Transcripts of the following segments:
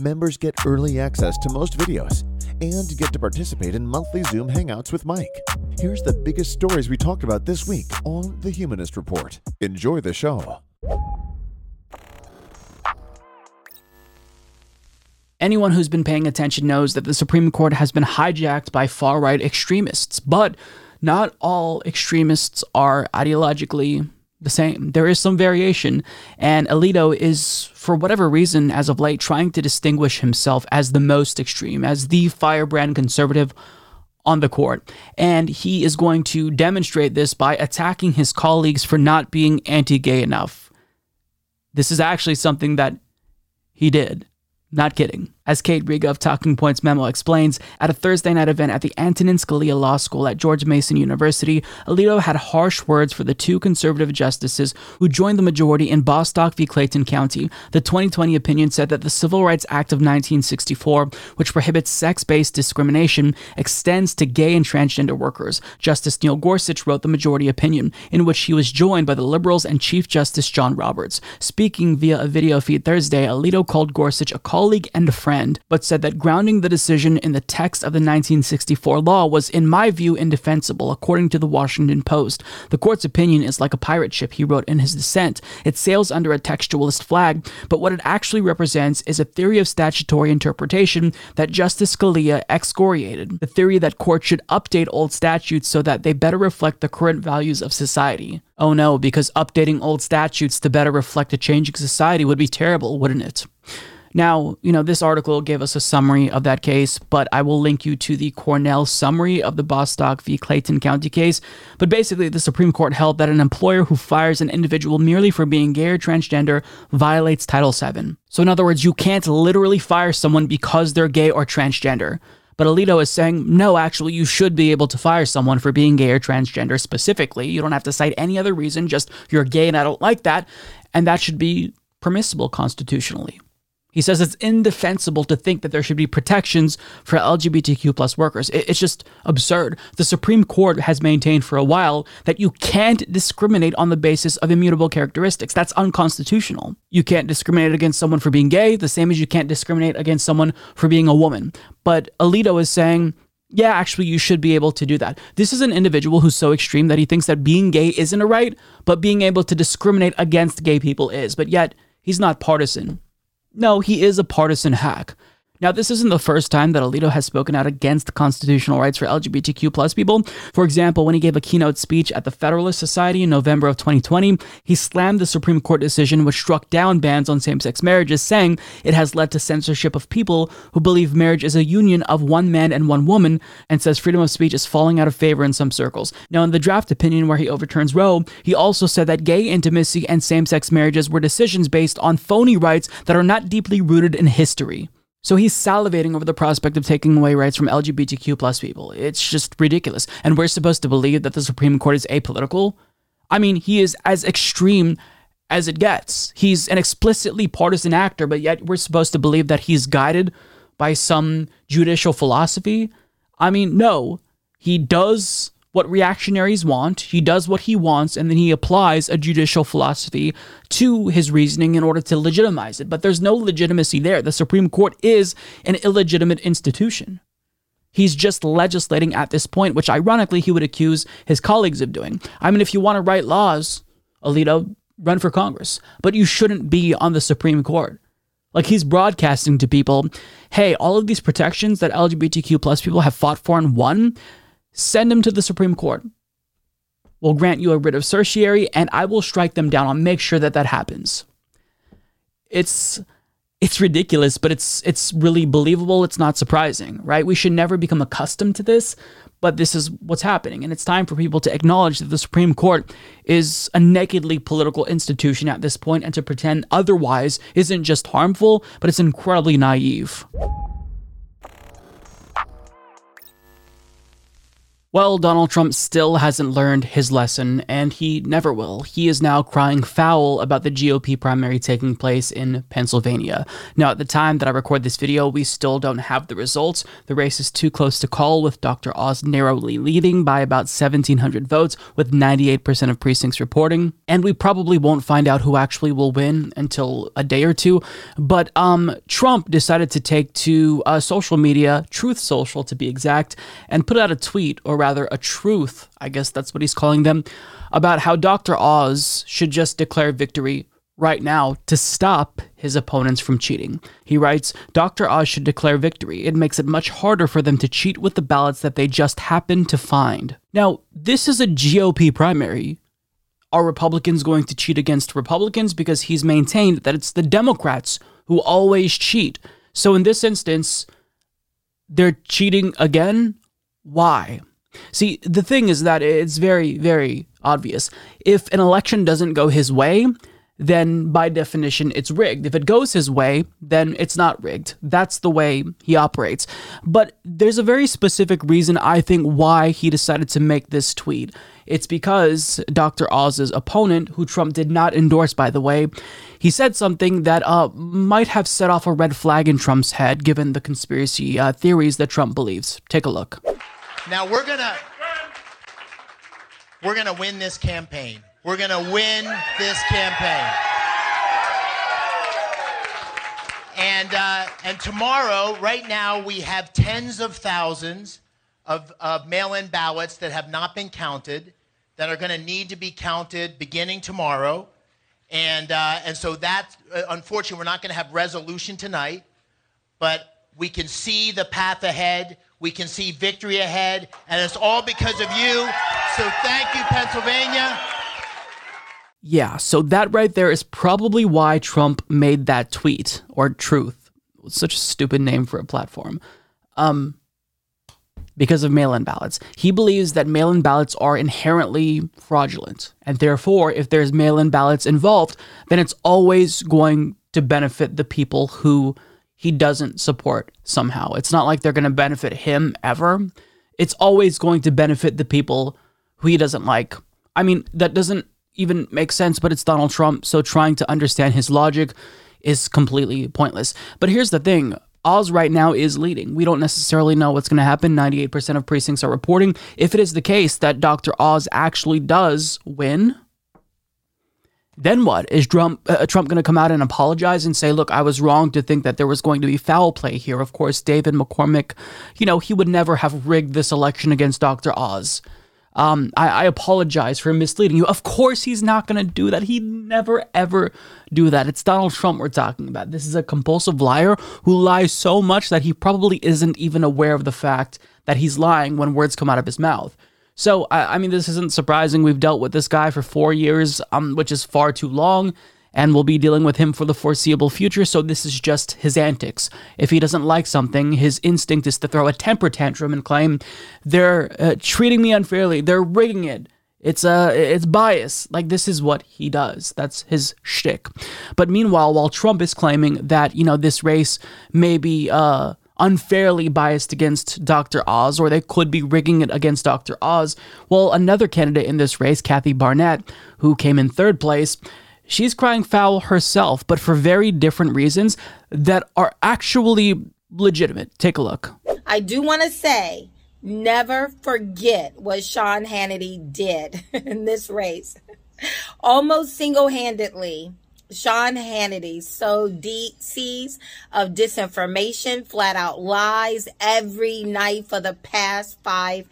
Members get early access to most videos and get to participate in monthly Zoom hangouts with Mike. Here's the biggest stories we talked about this week on The Humanist Report. Enjoy the show. Anyone who's been paying attention knows that the Supreme Court has been hijacked by far right extremists, but not all extremists are ideologically the same. There is some variation, and Alito is, for whatever reason, as of late, trying to distinguish himself as the most extreme, as the firebrand conservative on the court. And he is going to demonstrate this by attacking his colleagues for not being anti gay enough. This is actually something that he did. Not kidding. As Kate Riga of Talking Points Memo explains, at a Thursday night event at the Antonin Scalia Law School at George Mason University, Alito had harsh words for the two conservative justices who joined the majority in Bostock v. Clayton County. The 2020 opinion said that the Civil Rights Act of 1964, which prohibits sex based discrimination, extends to gay and transgender workers. Justice Neil Gorsuch wrote the majority opinion, in which he was joined by the liberals and Chief Justice John Roberts. Speaking via a video feed Thursday, Alito called Gorsuch a colleague and a friend friend, but said that grounding the decision in the text of the 1964 law was, in my view, indefensible, according to the Washington Post. The court's opinion is like a pirate ship, he wrote in his dissent. It sails under a textualist flag, but what it actually represents is a theory of statutory interpretation that Justice Scalia excoriated, the theory that courts should update old statutes so that they better reflect the current values of society. Oh no, because updating old statutes to better reflect a changing society would be terrible, wouldn't it? Now, you know, this article gave us a summary of that case, but I will link you to the Cornell summary of the Bostock v. Clayton County case. But basically, the Supreme Court held that an employer who fires an individual merely for being gay or transgender violates Title VII. So, in other words, you can't literally fire someone because they're gay or transgender. But Alito is saying, no, actually, you should be able to fire someone for being gay or transgender specifically. You don't have to cite any other reason, just you're gay and I don't like that. And that should be permissible constitutionally. He says it's indefensible to think that there should be protections for LGBTQ plus workers. It's just absurd. The Supreme Court has maintained for a while that you can't discriminate on the basis of immutable characteristics. That's unconstitutional. You can't discriminate against someone for being gay, the same as you can't discriminate against someone for being a woman. But Alito is saying, yeah, actually, you should be able to do that. This is an individual who's so extreme that he thinks that being gay isn't a right, but being able to discriminate against gay people is. But yet, he's not partisan. No, he is a partisan hack. Now, this isn't the first time that Alito has spoken out against constitutional rights for LGBTQ plus people. For example, when he gave a keynote speech at the Federalist Society in November of 2020, he slammed the Supreme Court decision which struck down bans on same-sex marriages, saying it has led to censorship of people who believe marriage is a union of one man and one woman, and says freedom of speech is falling out of favor in some circles. Now, in the draft opinion where he overturns Roe, he also said that gay intimacy and same-sex marriages were decisions based on phony rights that are not deeply rooted in history. So he's salivating over the prospect of taking away rights from LGBTQ plus people. It's just ridiculous. And we're supposed to believe that the Supreme Court is apolitical? I mean, he is as extreme as it gets. He's an explicitly partisan actor, but yet we're supposed to believe that he's guided by some judicial philosophy? I mean, no. He does what reactionaries want, he does what he wants, and then he applies a judicial philosophy to his reasoning in order to legitimize it. But there's no legitimacy there. The Supreme Court is an illegitimate institution. He's just legislating at this point, which ironically he would accuse his colleagues of doing. I mean, if you want to write laws, Alito, run for Congress, but you shouldn't be on the Supreme Court. Like he's broadcasting to people, hey, all of these protections that LGBTQ plus people have fought for and won, send them to the Supreme Court. We'll grant you a writ of certiorari, and I will strike them down. I'll make sure that that happens. It's it's ridiculous, but it's it's really believable. It's not surprising, right? We should never become accustomed to this, but this is what's happening, and it's time for people to acknowledge that the Supreme Court is a nakedly political institution at this point, and to pretend otherwise isn't just harmful, but it's incredibly naive. Well, Donald Trump still hasn't learned his lesson, and he never will. He is now crying foul about the GOP primary taking place in Pennsylvania. Now, at the time that I record this video, we still don't have the results. The race is too close to call, with Dr. Oz narrowly leading by about 1,700 votes, with 98% of precincts reporting. And we probably won't find out who actually will win until a day or two. But um, Trump decided to take to uh, social media, Truth Social to be exact, and put out a tweet or rather a truth, I guess that's what he's calling them, about how Dr. Oz should just declare victory right now to stop his opponents from cheating. He writes Dr. Oz should declare victory. It makes it much harder for them to cheat with the ballots that they just happen to find. Now, this is a GOP primary. Are Republicans going to cheat against Republicans? Because he's maintained that it's the Democrats who always cheat. So in this instance, they're cheating again? Why? See, the thing is that it's very, very obvious. If an election doesn't go his way, then by definition it's rigged. If it goes his way, then it's not rigged. That's the way he operates. But there's a very specific reason, I think, why he decided to make this tweet. It's because Dr. Oz's opponent, who Trump did not endorse, by the way, he said something that uh, might have set off a red flag in Trump's head, given the conspiracy uh, theories that Trump believes. Take a look. Now we're gonna we're gonna win this campaign. We're gonna win this campaign. And uh, and tomorrow, right now, we have tens of thousands of, of mail-in ballots that have not been counted, that are to need to be counted beginning tomorrow. And uh, and so that, uh, unfortunately, we're not to have resolution tonight, but we can see the path ahead. We can see victory ahead, and it's all because of you. So thank you, Pennsylvania. Yeah, so that right there is probably why Trump made that tweet or truth. Such a stupid name for a platform. Um because of mail-in ballots. He believes that mail-in ballots are inherently fraudulent, and therefore if there's mail-in ballots involved, then it's always going to benefit the people who he doesn't support somehow. It's not like they're going to benefit him ever. It's always going to benefit the people who he doesn't like. I mean, that doesn't even make sense, but it's Donald Trump, so trying to understand his logic is completely pointless. But here's the thing Oz right now is leading. We don't necessarily know what's going to happen. 98% of precincts are reporting. If it is the case that Dr. Oz actually does win, then what? Is Trump, uh, Trump going to come out and apologize and say, look, I was wrong to think that there was going to be foul play here? Of course, David McCormick, you know, he would never have rigged this election against Dr. Oz. Um, I, I, apologize for misleading you. Of course, he's not going to do that. He'd never, ever do that. It's Donald Trump we're talking about. This is a compulsive liar who lies so much that he probably isn't even aware of the fact that he's lying when words come out of his mouth. So, I, I mean, this isn't surprising. We've dealt with this guy for four years, um, which is far too long and we'll be dealing with him for the foreseeable future, so this is just his antics. If he doesn't like something, his instinct is to throw a temper tantrum and claim, they're uh, treating me unfairly, they're rigging it. It's uh, it's bias. Like this is what he does. That's his shtick. But meanwhile, while Trump is claiming that you know this race may be uh unfairly biased against Dr. Oz, or they could be rigging it against Dr. Oz. Well, another candidate in this race, Kathy Barnett, who came in third place, she's crying foul herself, but for very different reasons that are actually legitimate. Take a look. I do want to say never forget what Sean Hannity did in this race. Almost single handedly Sean Hannity so deep seas of disinformation, flat out lies every night for the past five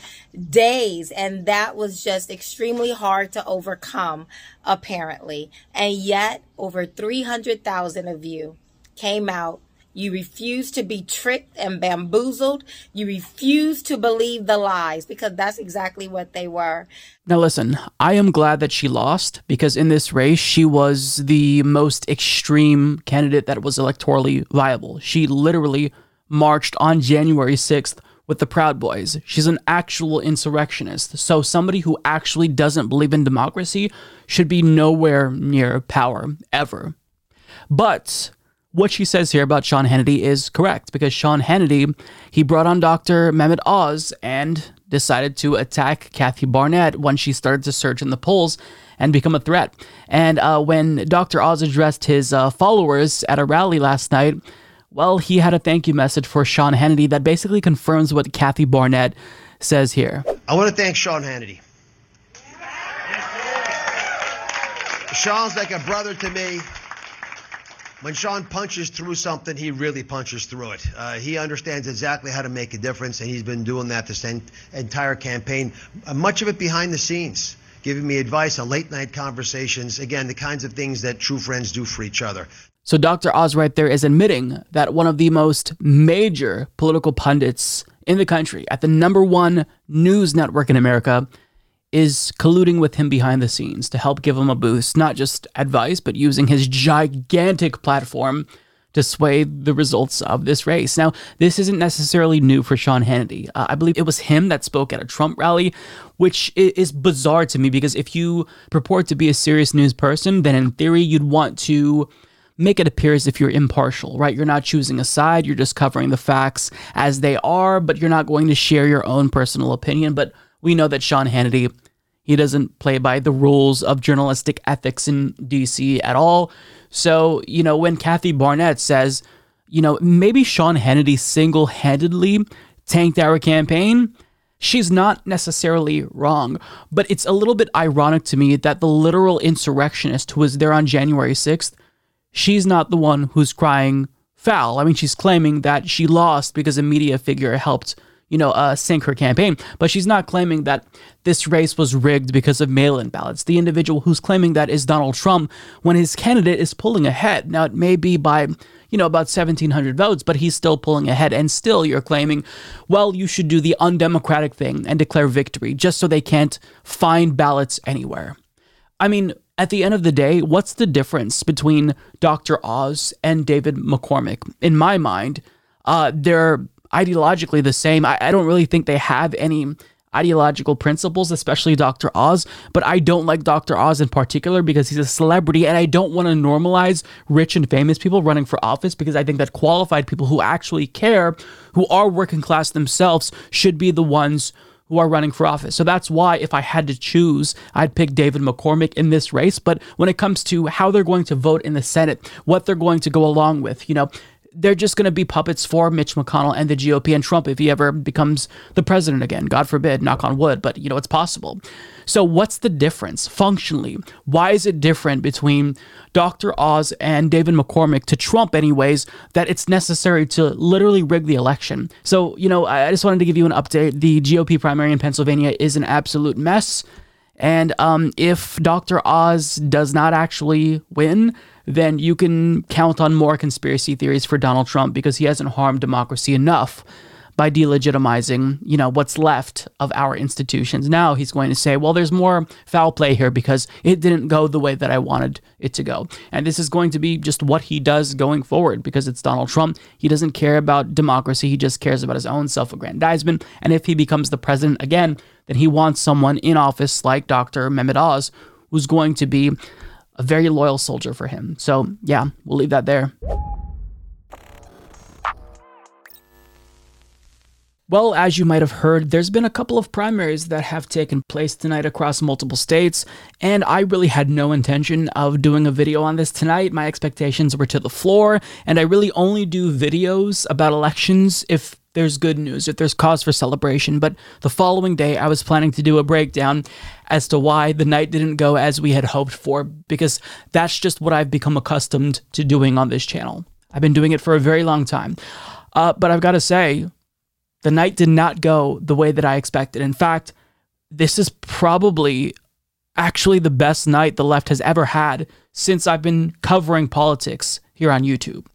days. And that was just extremely hard to overcome, apparently. And yet, over 300,000 of you came out you refuse to be tricked and bamboozled. You refuse to believe the lies because that's exactly what they were. Now, listen, I am glad that she lost because in this race, she was the most extreme candidate that was electorally viable. She literally marched on January 6th with the Proud Boys. She's an actual insurrectionist. So, somebody who actually doesn't believe in democracy should be nowhere near power, ever. But what she says here about Sean Hannity is correct because Sean Hannity, he brought on Dr. Mehmet Oz and decided to attack Kathy Barnett when she started to surge in the polls and become a threat. And uh, when Dr. Oz addressed his uh, followers at a rally last night, well, he had a thank you message for Sean Hannity that basically confirms what Kathy Barnett says here. I want to thank Sean Hannity. Sean's like a brother to me. When Sean punches through something, he really punches through it. Uh, he understands exactly how to make a difference, and he's been doing that this en- entire campaign. Uh, much of it behind the scenes, giving me advice on late night conversations. Again, the kinds of things that true friends do for each other. So Dr. Oz right there is admitting that one of the most major political pundits in the country at the number one news network in America is colluding with him behind the scenes to help give him a boost, not just advice, but using his gigantic platform to sway the results of this race. Now, this isn't necessarily new for Sean Hannity. Uh, I believe it was him that spoke at a Trump rally, which is bizarre to me because if you purport to be a serious news person, then in theory, you'd want to make it appear as if you're impartial, right? You're not choosing a side, you're just covering the facts as they are, but you're not going to share your own personal opinion. But we know that Sean Hannity he doesn't play by the rules of journalistic ethics in DC at all. So, you know, when Kathy Barnett says, you know, maybe Sean Hannity single handedly tanked our campaign, she's not necessarily wrong. But it's a little bit ironic to me that the literal insurrectionist who was there on January 6th, she's not the one who's crying foul. I mean, she's claiming that she lost because a media figure helped you know, uh, sink her campaign. But she's not claiming that this race was rigged because of mail in ballots. The individual who's claiming that is Donald Trump when his candidate is pulling ahead. Now, it may be by, you know, about 1,700 votes, but he's still pulling ahead. And still, you're claiming, well, you should do the undemocratic thing and declare victory just so they can't find ballots anywhere. I mean, at the end of the day, what's the difference between Dr. Oz and David McCormick? In my mind, uh, they're ideologically the same. I, I don't really think they have any ideological principles, especially Dr. Oz, but I don't like Dr. Oz in particular because he's a celebrity and I don't want to normalize rich and famous people running for office because I think that qualified people who actually care, who are working class themselves, should be the ones who are running for office. So that's why if I had to choose, I'd pick David McCormick in this race. But when it comes to how they're going to vote in the Senate, what they're going to go along with, you know, they're just going to be puppets for Mitch McConnell and the GOP and Trump if he ever becomes the president again. God forbid, knock on wood, but you know, it's possible. So, what's the difference functionally? Why is it different between Dr. Oz and David McCormick to Trump, anyways, that it's necessary to literally rig the election? So, you know, I just wanted to give you an update. The GOP primary in Pennsylvania is an absolute mess. And um, if Dr. Oz does not actually win, then you can count on more conspiracy theories for Donald Trump because he hasn't harmed democracy enough by delegitimizing, you know, what's left of our institutions. Now he's going to say, well, there's more foul play here because it didn't go the way that I wanted it to go. And this is going to be just what he does going forward because it's Donald Trump. He doesn't care about democracy. He just cares about his own self-aggrandizement. And if he becomes the president again, then he wants someone in office like Dr. Mehmet Oz who's going to be a very loyal soldier for him. So, yeah, we'll leave that there. Well, as you might have heard, there's been a couple of primaries that have taken place tonight across multiple states, and I really had no intention of doing a video on this tonight. My expectations were to the floor, and I really only do videos about elections if there's good news, if there's cause for celebration. But the following day, I was planning to do a breakdown as to why the night didn't go as we had hoped for, because that's just what I've become accustomed to doing on this channel. I've been doing it for a very long time. Uh, but I've got to say, the night did not go the way that I expected. In fact, this is probably actually the best night the left has ever had since I've been covering politics here on YouTube.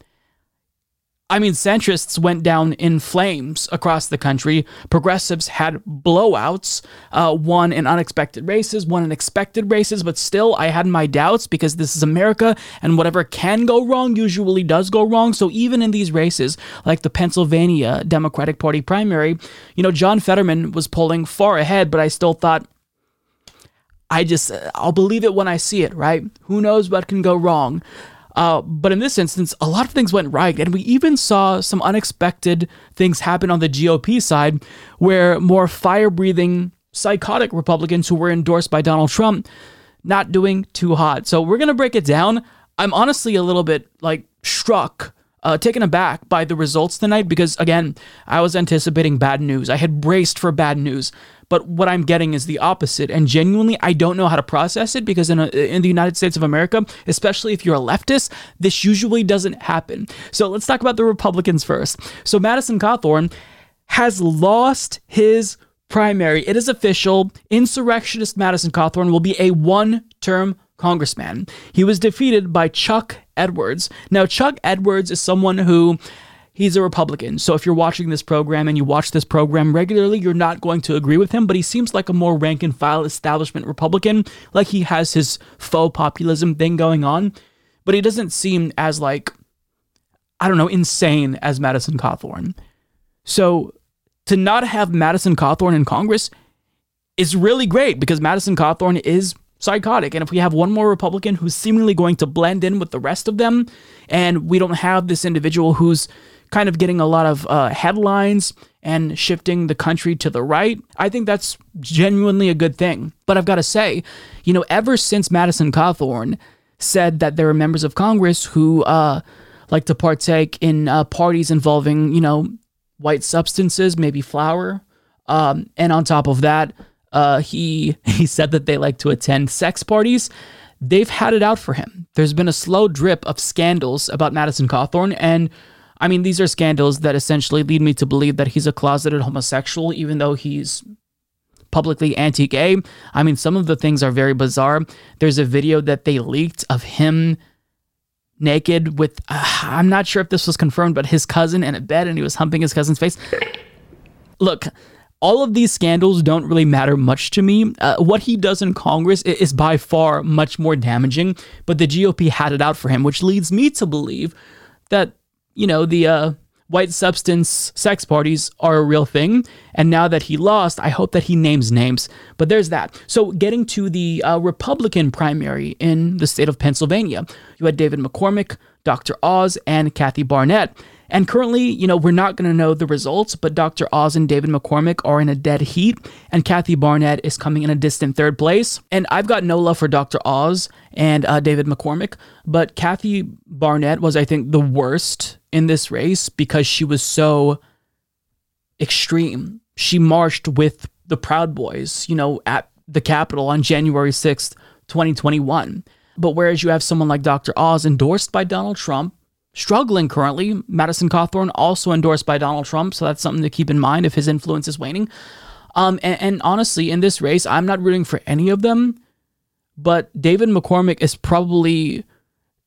I mean, centrists went down in flames across the country. Progressives had blowouts, uh, won in unexpected races, won in expected races, but still, I had my doubts because this is America and whatever can go wrong usually does go wrong. So even in these races, like the Pennsylvania Democratic Party primary, you know, John Fetterman was polling far ahead, but I still thought, I just, I'll believe it when I see it, right? Who knows what can go wrong? Uh, but in this instance, a lot of things went right. And we even saw some unexpected things happen on the GOP side where more fire breathing, psychotic Republicans who were endorsed by Donald Trump not doing too hot. So we're going to break it down. I'm honestly a little bit like struck uh, taken aback by the results tonight because, again, I was anticipating bad news. I had braced for bad news, but what I'm getting is the opposite. And genuinely, I don't know how to process it because in, a, in the United States of America, especially if you're a leftist, this usually doesn't happen. So let's talk about the Republicans first. So Madison Cawthorn has lost his primary. It is official. Insurrectionist Madison Cawthorn will be a one term congressman. He was defeated by Chuck Edwards. Now, Chuck Edwards is someone who he's a Republican. So if you're watching this program and you watch this program regularly, you're not going to agree with him, but he seems like a more rank and file establishment Republican, like he has his faux populism thing going on, but he doesn't seem as like I don't know, insane as Madison Cawthorn. So to not have Madison Cawthorn in Congress is really great because Madison Cawthorn is psychotic. And if we have one more Republican who's seemingly going to blend in with the rest of them, and we don't have this individual who's kind of getting a lot of uh, headlines and shifting the country to the right, I think that's genuinely a good thing. But I've got to say, you know, ever since Madison Cawthorn said that there are members of Congress who uh, like to partake in uh, parties involving, you know, white substances, maybe flour, um, and on top of that, uh, he he said that they like to attend sex parties. They've had it out for him. There's been a slow drip of scandals about Madison Cawthorn, and I mean these are scandals that essentially lead me to believe that he's a closeted homosexual, even though he's publicly anti-gay. I mean some of the things are very bizarre. There's a video that they leaked of him naked with uh, I'm not sure if this was confirmed, but his cousin in a bed, and he was humping his cousin's face. Look, all of these scandals don't really matter much to me. Uh, what he does in Congress is by far much more damaging, but the GOP had it out for him, which leads me to believe that, you know, the uh, white substance sex parties are a real thing. And now that he lost, I hope that he names names. But there's that. So, getting to the uh, Republican primary in the state of Pennsylvania, you had David McCormick, Dr. Oz, and Kathy Barnett. And currently, you know, we're not going to know the results, but Dr. Oz and David McCormick are in a dead heat, and Kathy Barnett is coming in a distant third place. And I've got no love for Dr. Oz and uh, David McCormick, but Kathy Barnett was, I think, the worst in this race because she was so extreme. She marched with the Proud Boys, you know, at the Capitol on January 6th, 2021. But whereas you have someone like Dr. Oz endorsed by Donald Trump, struggling currently. Madison Cawthorn also endorsed by Donald Trump, so that's something to keep in mind if his influence is waning. Um, and, and honestly, in this race, I'm not rooting for any of them, but David McCormick is probably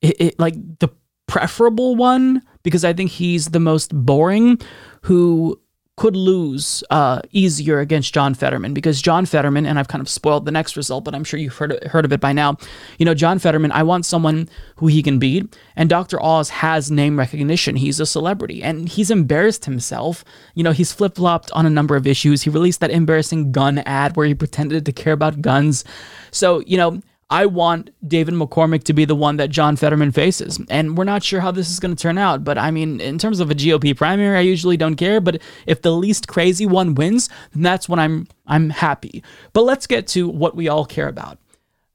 it, it, like the preferable one because I think he's the most boring who could lose uh, easier against John Fetterman because John Fetterman, and I've kind of spoiled the next result, but I'm sure you've heard, heard of it by now. You know, John Fetterman, I want someone who he can beat, and Dr. Oz has name recognition. He's a celebrity, and he's embarrassed himself. You know, he's flip flopped on a number of issues. He released that embarrassing gun ad where he pretended to care about guns. So, you know, I want David McCormick to be the one that John Fetterman faces. And we're not sure how this is going to turn out. But I mean, in terms of a GOP primary, I usually don't care. But if the least crazy one wins, then that's when I'm I'm happy. But let's get to what we all care about.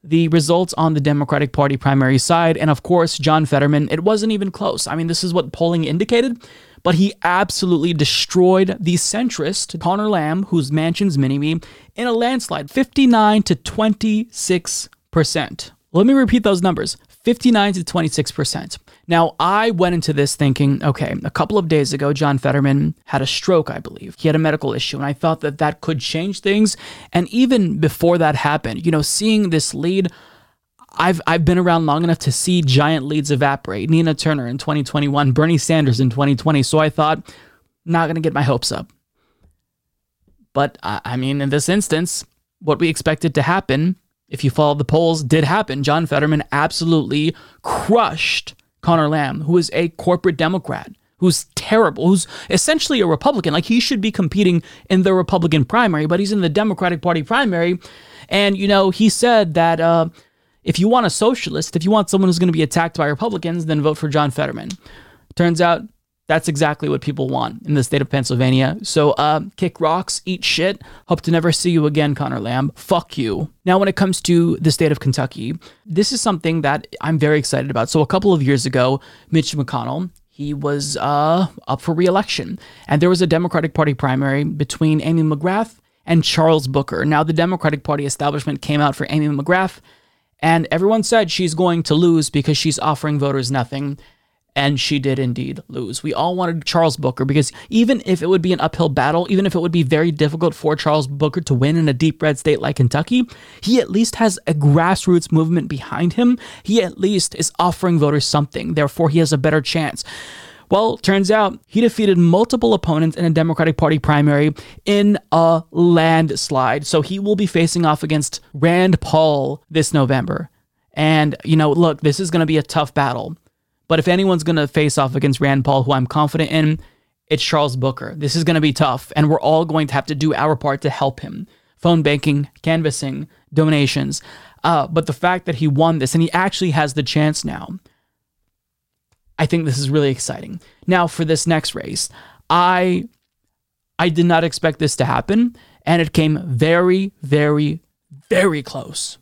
The results on the Democratic Party primary side, and of course, John Fetterman, it wasn't even close. I mean, this is what polling indicated, but he absolutely destroyed the centrist Conor Lamb, whose Manchin's mini me, in a landslide 59 to 26 percent Let me repeat those numbers 59 to 26%. Now, I went into this thinking, okay, a couple of days ago, John Fetterman had a stroke, I believe. He had a medical issue, and I thought that that could change things. And even before that happened, you know, seeing this lead, I've, I've been around long enough to see giant leads evaporate. Nina Turner in 2021, Bernie Sanders in 2020. So I thought, not going to get my hopes up. But I mean, in this instance, what we expected to happen if you follow the polls, did happen. John Fetterman absolutely crushed Conor Lamb, who is a corporate Democrat, who's terrible, who's essentially a Republican. Like he should be competing in the Republican primary, but he's in the Democratic Party primary. And, you know, he said that uh, if you want a socialist, if you want someone who's going to be attacked by Republicans, then vote for John Fetterman. Turns out that's exactly what people want in the state of Pennsylvania. So, uh, kick rocks, eat shit. Hope to never see you again, Conor Lamb. Fuck you. Now, when it comes to the state of Kentucky, this is something that I'm very excited about. So, a couple of years ago, Mitch McConnell, he was uh, up for reelection, and there was a Democratic Party primary between Amy McGrath and Charles Booker. Now, the Democratic Party establishment came out for Amy McGrath, and everyone said she's going to lose because she's offering voters nothing and she did indeed lose. We all wanted Charles Booker because even if it would be an uphill battle, even if it would be very difficult for Charles Booker to win in a deep red state like Kentucky, he at least has a grassroots movement behind him. He at least is offering voters something. Therefore, he has a better chance. Well, turns out he defeated multiple opponents in a Democratic Party primary in a landslide. So he will be facing off against Rand Paul this November. And, you know, look, this is going to be a tough battle. But if anyone's going to face off against Rand Paul, who I'm confident in, it's Charles Booker. This is going to be tough, and we're all going to have to do our part to help him. Phone banking, canvassing, donations. Uh, but the fact that he won this and he actually has the chance now, I think this is really exciting. Now, for this next race, I I did not expect this to happen, and it came very, very, very close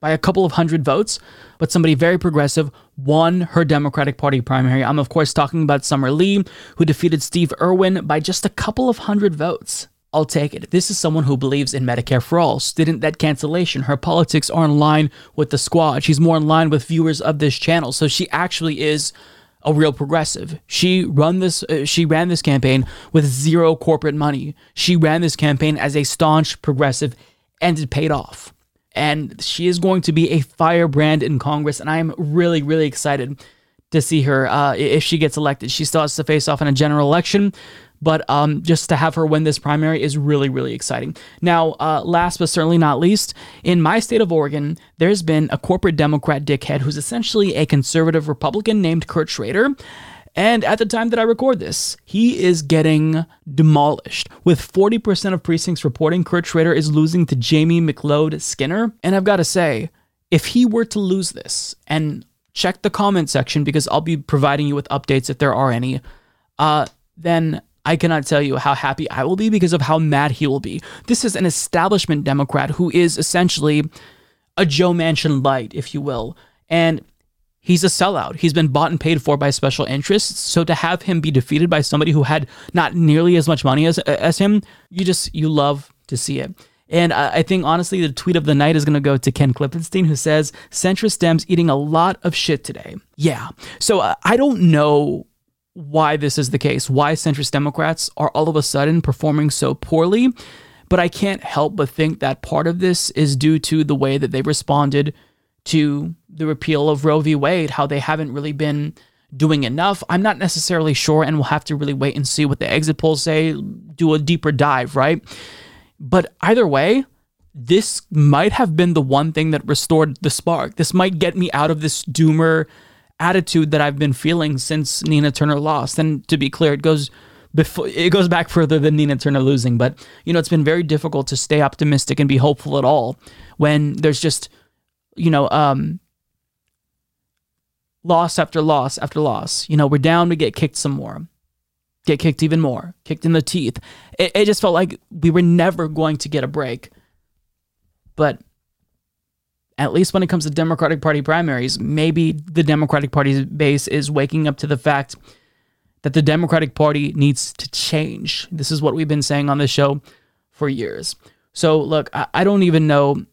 by a couple of hundred votes, but somebody very progressive won her Democratic Party primary. I'm, of course, talking about Summer Lee, who defeated Steve Irwin by just a couple of hundred votes. I'll take it. This is someone who believes in Medicare for all, student debt cancellation. Her politics are in line with the squad. She's more in line with viewers of this channel. So she actually is a real progressive. She run this uh, she ran this campaign with zero corporate money. She ran this campaign as a staunch progressive and it paid off and she is going to be a firebrand in Congress. And I am really, really excited to see her uh, if she gets elected. She still has to face off in a general election, but um, just to have her win this primary is really, really exciting. Now, uh, last but certainly not least, in my state of Oregon, there's been a corporate Democrat dickhead who's essentially a conservative Republican named Kurt Schrader. And at the time that I record this, he is getting demolished. With 40% of precincts reporting Kurt Schrader is losing to Jamie McLeod Skinner. And I've got to say, if he were to lose this, and check the comment section because I'll be providing you with updates if there are any, uh, then I cannot tell you how happy I will be because of how mad he will be. This is an establishment Democrat who is essentially a Joe Manchin light, if you will. And He's a sellout. He's been bought and paid for by special interests. So to have him be defeated by somebody who had not nearly as much money as as him, you just you love to see it. And I think honestly, the tweet of the night is going to go to Ken Klippenstein, who says centrist Dems eating a lot of shit today. Yeah. So uh, I don't know why this is the case, why centrist Democrats are all of a sudden performing so poorly. But I can't help but think that part of this is due to the way that they responded to the repeal of Roe v. Wade, how they haven't really been doing enough. I'm not necessarily sure, and we'll have to really wait and see what the exit polls say, do a deeper dive, right? But either way, this might have been the one thing that restored the spark. This might get me out of this doomer attitude that I've been feeling since Nina Turner lost. And to be clear, it goes before it goes back further than Nina Turner losing, but you know, it's been very difficult to stay optimistic and be hopeful at all when there's just you know, um, loss after loss after loss. You know, we're down, we get kicked some more, get kicked even more, kicked in the teeth. It, it just felt like we were never going to get a break. But at least when it comes to Democratic Party primaries, maybe the Democratic Party's base is waking up to the fact that the Democratic Party needs to change. This is what we've been saying on the show for years. So, look, I, I don't even know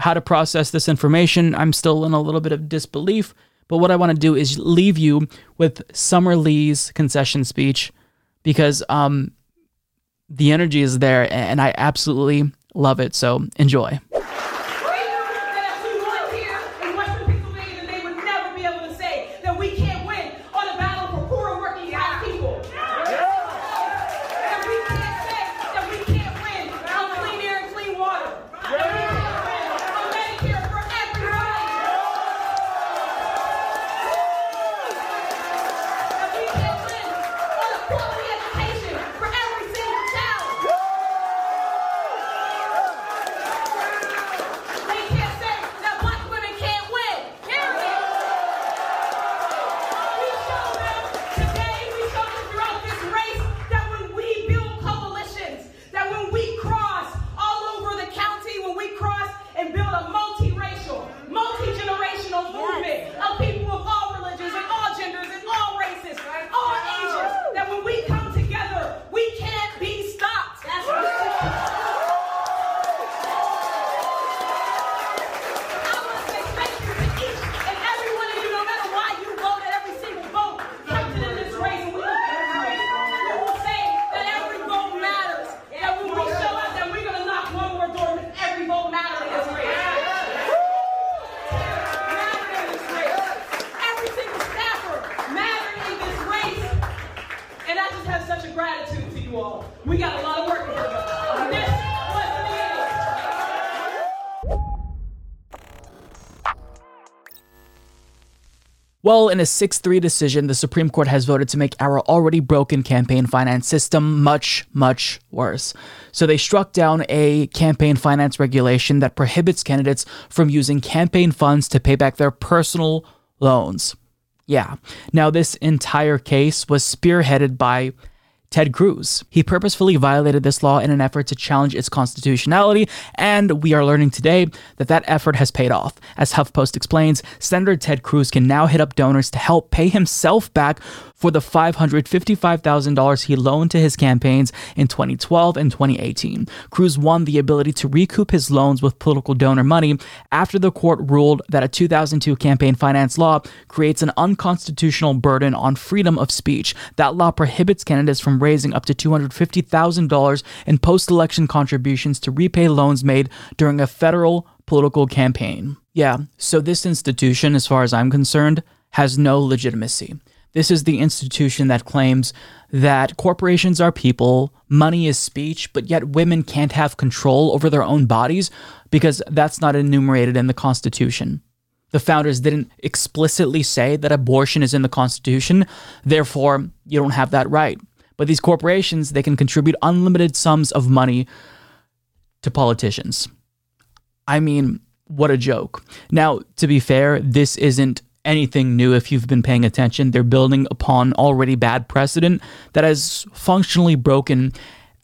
how to process this information. I'm still in a little bit of disbelief, but what I want to do is leave you with Summer Lee's concession speech because um, the energy is there and I absolutely love it. So enjoy. Well, in a 6 3 decision, the Supreme Court has voted to make our already broken campaign finance system much, much worse. So they struck down a campaign finance regulation that prohibits candidates from using campaign funds to pay back their personal loans. Yeah. Now, this entire case was spearheaded by Ted Cruz. He purposefully violated this law in an effort to challenge its constitutionality, and we are learning today that that effort has paid off. As HuffPost explains, Senator Ted Cruz can now hit up donors to help pay himself back for the $555,000 he loaned to his campaigns in 2012 and 2018. Cruz won the ability to recoup his loans with political donor money after the court ruled that a 2002 campaign finance law creates an unconstitutional burden on freedom of speech. That law prohibits candidates from raising up to $250,000 in post election contributions to repay loans made during a federal political campaign. Yeah, so this institution, as far as I'm concerned, has no legitimacy. This is the institution that claims that corporations are people, money is speech, but yet women can't have control over their own bodies because that's not enumerated in the Constitution. The founders didn't explicitly say that abortion is in the Constitution, therefore, you don't have that right. But these corporations, they can contribute unlimited sums of money to politicians. I mean, what a joke. Now, to be fair, this isn't anything new if you've been paying attention. They're building upon already bad precedent that has functionally broken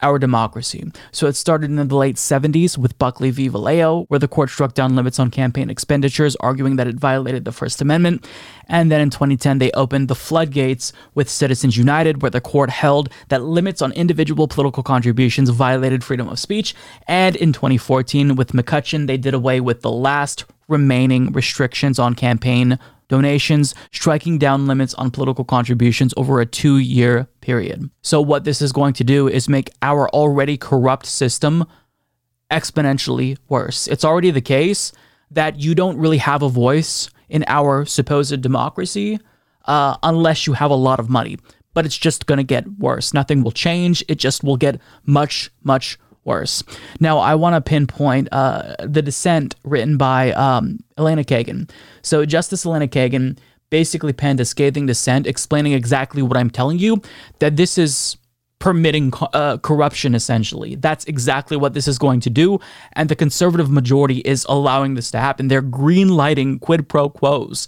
our democracy. So it started in the late 70s with Buckley v. Valeo, where the court struck down limits on campaign expenditures, arguing that it violated the First Amendment. And then in 2010, they opened the floodgates with Citizens United, where the court held that limits on individual political contributions violated freedom of speech. And in 2014, with McCutcheon, they did away with the last remaining restrictions on campaign donations, striking down limits on political contributions over a two year period. So, what this is going to do is make our already corrupt system exponentially worse. It's already the case that you don't really have a voice in our supposed democracy uh, unless you have a lot of money. But it's just going to get worse. Nothing will change. It just will get much, much worse. Now, I want to pinpoint uh, the dissent written by um, Elena Kagan. So, Justice Elena Kagan basically penned a scathing dissent explaining exactly what I'm telling you that this is permitting uh, corruption essentially. That's exactly what this is going to do. And the conservative majority is allowing this to happen. They're green lighting quid pro quos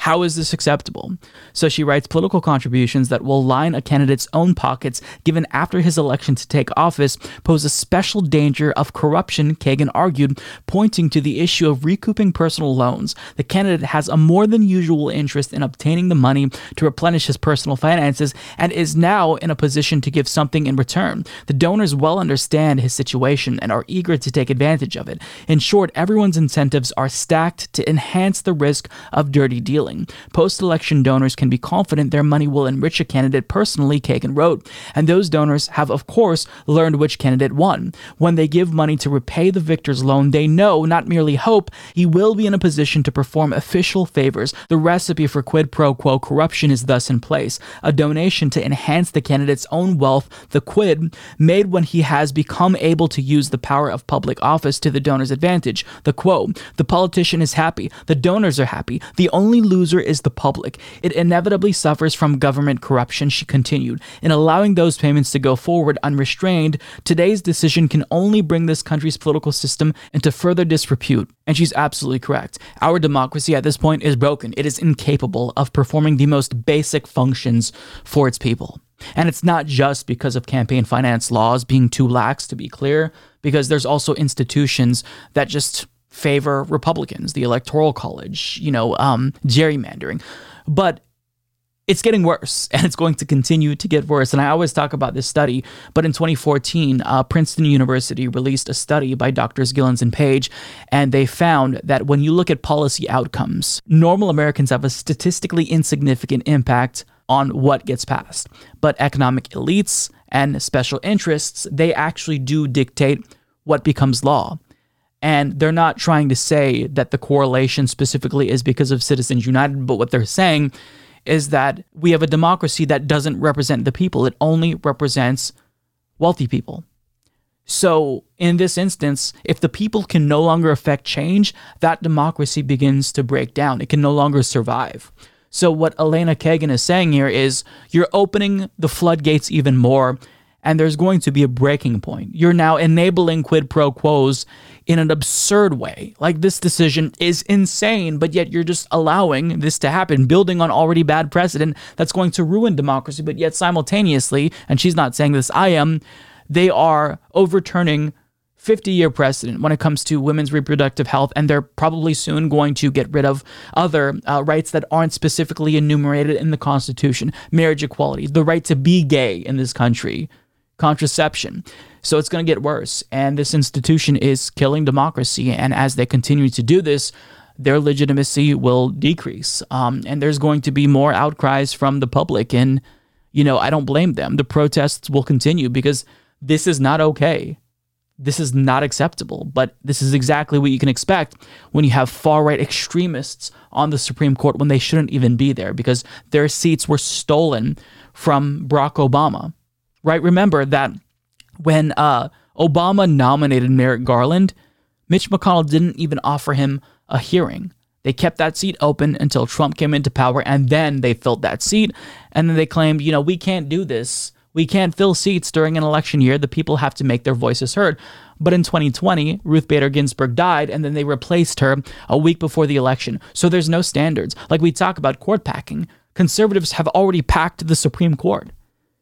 how is this acceptable? So she writes political contributions that will line a candidate's own pockets given after his election to take office pose a special danger of corruption, Kagan argued, pointing to the issue of recouping personal loans. The candidate has a more than usual interest in obtaining the money to replenish his personal finances and is now in a position to give something in return. The donors well understand his situation and are eager to take advantage of it. In short, everyone's incentives are stacked to enhance the risk of dirty dealing. Post election donors can be confident their money will enrich a candidate personally, Kagan wrote. And those donors have, of course, learned which candidate won. When they give money to repay the victor's loan, they know, not merely hope, he will be in a position to perform official favors. The recipe for quid pro quo corruption is thus in place a donation to enhance the candidate's own wealth, the quid, made when he has become able to use the power of public office to the donor's advantage. The quo, the politician is happy, the donors are happy, the only loser loser is the public. It inevitably suffers from government corruption, she continued. In allowing those payments to go forward unrestrained, today's decision can only bring this country's political system into further disrepute. And she's absolutely correct. Our democracy at this point is broken. It is incapable of performing the most basic functions for its people. And it's not just because of campaign finance laws being too lax, to be clear, because there's also institutions that just favor Republicans, the Electoral College, you know, um, gerrymandering. But it's getting worse and it's going to continue to get worse. And I always talk about this study, but in 2014, uh, Princeton University released a study by Doctors Gilens and Page, and they found that when you look at policy outcomes, normal Americans have a statistically insignificant impact on what gets passed. But economic elites and special interests, they actually do dictate what becomes law. And they're not trying to say that the correlation specifically is because of Citizens United, but what they're saying is that we have a democracy that doesn't represent the people, it only represents wealthy people. So, in this instance, if the people can no longer affect change, that democracy begins to break down. It can no longer survive. So, what Elena Kagan is saying here is you're opening the floodgates even more, and there's going to be a breaking point. You're now enabling quid pro quos in an absurd way. Like, this decision is insane, but yet you're just allowing this to happen, building on already bad precedent that's going to ruin democracy. But yet, simultaneously, and she's not saying this, I am, they are overturning 50 year precedent when it comes to women's reproductive health, and they're probably soon going to get rid of other uh, rights that aren't specifically enumerated in the Constitution marriage equality, the right to be gay in this country, contraception. So it's going to get worse. And this institution is killing democracy. And as they continue to do this, their legitimacy will decrease. Um, and there's going to be more outcries from the public. And, you know, I don't blame them. The protests will continue because this is not okay this is not acceptable. But this is exactly what you can expect when you have far right extremists on the Supreme Court when they shouldn't even be there because their seats were stolen from Barack Obama. Right? Remember that when uh, Obama nominated Merrick Garland, Mitch McConnell didn't even offer him a hearing. They kept that seat open until Trump came into power, and then they filled that seat. And then they claimed, you know, we can't do this we can't fill seats during an election year. The people have to make their voices heard. But in 2020, Ruth Bader Ginsburg died, and then they replaced her a week before the election. So there's no standards. Like we talk about court packing, conservatives have already packed the Supreme Court.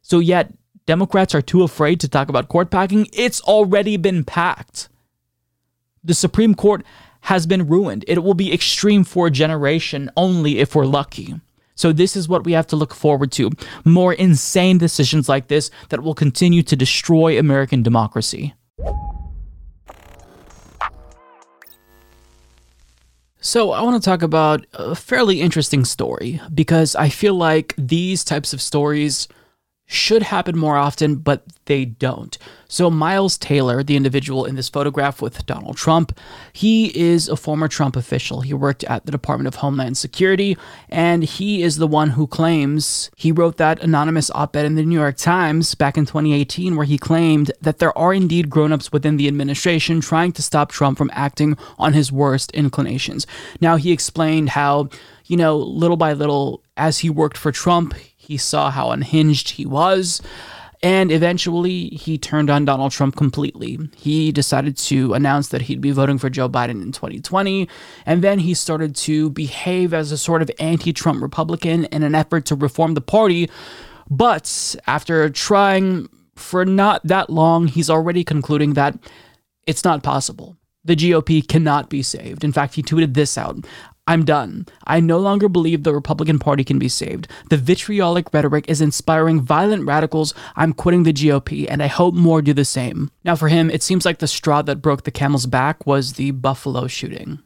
So yet, Democrats are too afraid to talk about court packing. It's already been packed. The Supreme Court has been ruined. It will be extreme for a generation only if we're lucky. So, this is what we have to look forward to more insane decisions like this that will continue to destroy American democracy. So, I want to talk about a fairly interesting story because I feel like these types of stories should happen more often, but they don't. So, Miles Taylor, the individual in this photograph with Donald Trump, he is a former Trump official. He worked at the Department of Homeland Security, and he is the one who claims he wrote that anonymous op ed in the New York Times back in 2018, where he claimed that there are indeed grown ups within the administration trying to stop Trump from acting on his worst inclinations. Now, he explained how, you know, little by little, as he worked for Trump, he saw how unhinged he was. And eventually, he turned on Donald Trump completely. He decided to announce that he'd be voting for Joe Biden in 2020. And then he started to behave as a sort of anti Trump Republican in an effort to reform the party. But after trying for not that long, he's already concluding that it's not possible. The GOP cannot be saved. In fact, he tweeted this out I'm done. I no longer believe the Republican Party can be saved. The vitriolic rhetoric is inspiring violent radicals. I'm quitting the GOP, and I hope more do the same. Now, for him, it seems like the straw that broke the camel's back was the Buffalo shooting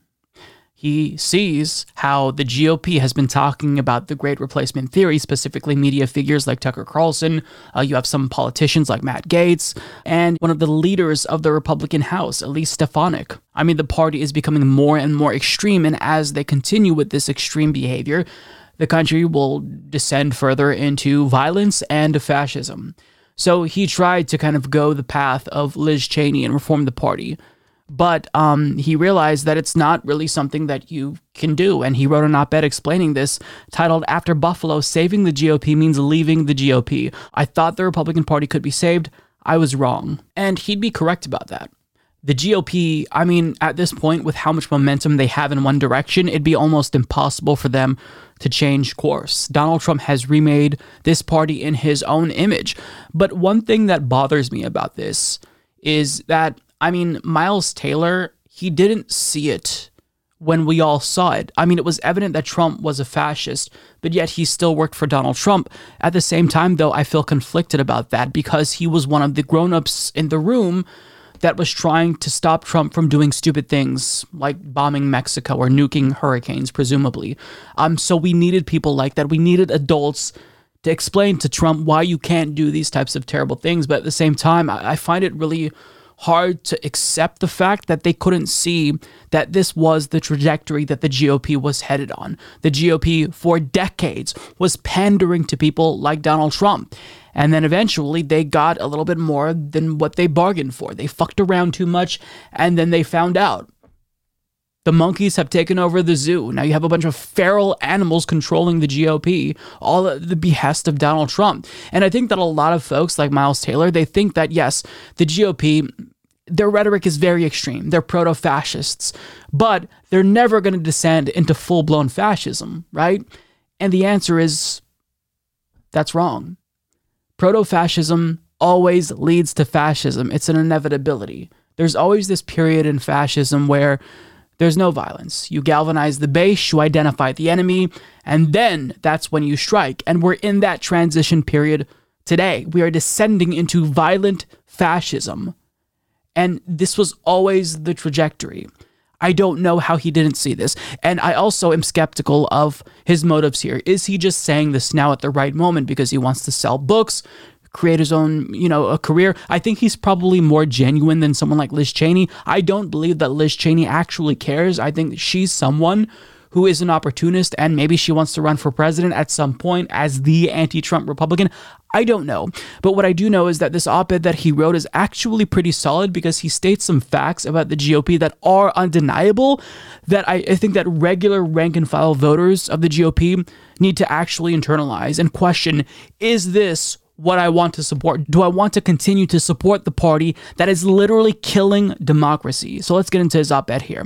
he sees how the GOP has been talking about the great replacement theory, specifically media figures like Tucker Carlson. Uh, you have some politicians like Matt Gaetz, and one of the leaders of the Republican House, Elise Stefanik. I mean, the party is becoming more and more extreme, and as they continue with this extreme behavior, the country will descend further into violence and fascism. So he tried to kind of go the path of Liz Cheney and reform the party but um, he realized that it's not really something that you can do. And he wrote an op ed explaining this titled, After Buffalo, Saving the GOP Means Leaving the GOP. I thought the Republican Party could be saved. I was wrong. And he'd be correct about that. The GOP, I mean, at this point, with how much momentum they have in one direction, it'd be almost impossible for them to change course. Donald Trump has remade this party in his own image. But one thing that bothers me about this is that I mean, Miles Taylor, he didn't see it when we all saw it. I mean, it was evident that Trump was a fascist, but yet he still worked for Donald Trump. At the same time, though, I feel conflicted about that because he was one of the grown ups in the room that was trying to stop Trump from doing stupid things like bombing Mexico or nuking hurricanes, presumably. Um, so we needed people like that. We needed adults to explain to Trump why you can't do these types of terrible things. But at the same time, I, I find it really hard to accept the fact that they couldn't see that this was the trajectory that the GOP was headed on. The GOP, for decades, was pandering to people like Donald Trump. And then eventually they got a little bit more than what they bargained for. They fucked around too much and then they found out. The monkeys have taken over the zoo. Now you have a bunch of feral animals controlling the GOP, all at the behest of Donald Trump. And I think that a lot of folks like Miles Taylor, they think that yes, the GOP their rhetoric is very extreme. They're proto fascists, but they're never going to descend into full blown fascism, right? And the answer is that's wrong. Proto fascism always leads to fascism, it's an inevitability. There's always this period in fascism where there's no violence. You galvanize the base, you identify the enemy, and then that's when you strike. And we're in that transition period today. We are descending into violent fascism. And this was always the trajectory. I don't know how he didn't see this. And I also am skeptical of his motives here. Is he just saying this now at the right moment because he wants to sell books, create his own, you know, a career? I think he's probably more genuine than someone like Liz Cheney. I don't believe that Liz Cheney actually cares. I think she's someone who is an opportunist and maybe she wants to run for president at some point as the anti Trump Republican. I don't know. But what I do know is that this op ed that he wrote is actually pretty solid because he states some facts about the GOP that are undeniable that I, I think that regular rank and file voters of the GOP need to actually internalize and question is this what I want to support? Do I want to continue to support the party that is literally killing democracy? So let's get into his op ed here.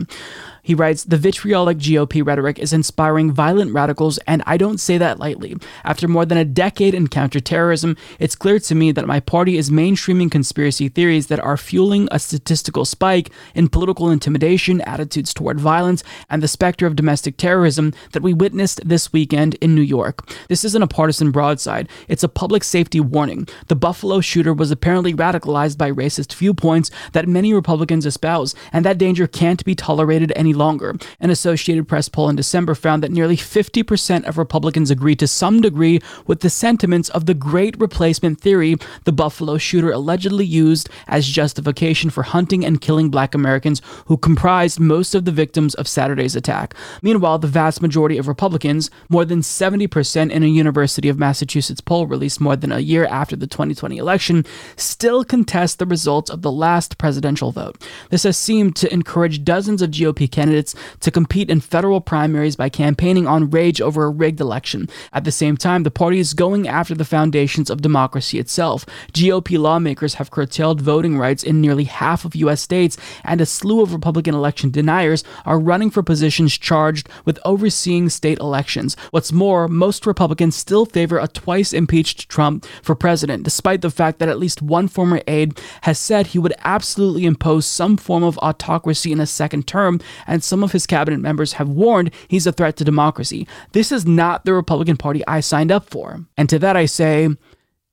He writes The vitriolic GOP rhetoric is inspiring violent radicals, and I don't say that lightly. After more than a decade in counterterrorism, it's clear to me that my party is mainstreaming conspiracy theories that are fueling a statistical spike in political intimidation, attitudes toward violence, and the specter of domestic terrorism that we witnessed this weekend in New York. This isn't a partisan broadside, it's a public safety warning. The Buffalo shooter was apparently radicalized by racist viewpoints that many Republicans espouse, and that danger can't be tolerated any longer. An Associated Press poll in December found that nearly 50% of Republicans agree to some degree with the sentiments of the great replacement theory the Buffalo shooter allegedly used as justification for hunting and killing black Americans who comprised most of the victims of Saturday's attack. Meanwhile, the vast majority of Republicans, more than 70% in a University of Massachusetts poll released more than a year after the 2020 election, still contest the results of the last presidential vote. This has seemed to encourage dozens of GOP candidates candidates to compete in federal primaries by campaigning on rage over a rigged election. At the same time, the party is going after the foundations of democracy itself. GOP lawmakers have curtailed voting rights in nearly half of U.S. states, and a slew of Republican election deniers are running for positions charged with overseeing state elections. What's more, most Republicans still favor a twice impeached Trump for president, despite the fact that at least one former aide has said he would absolutely impose some form of autocracy in a second term and some of his cabinet members have warned he's a threat to democracy. This is not the Republican Party I signed up for. And to that I say,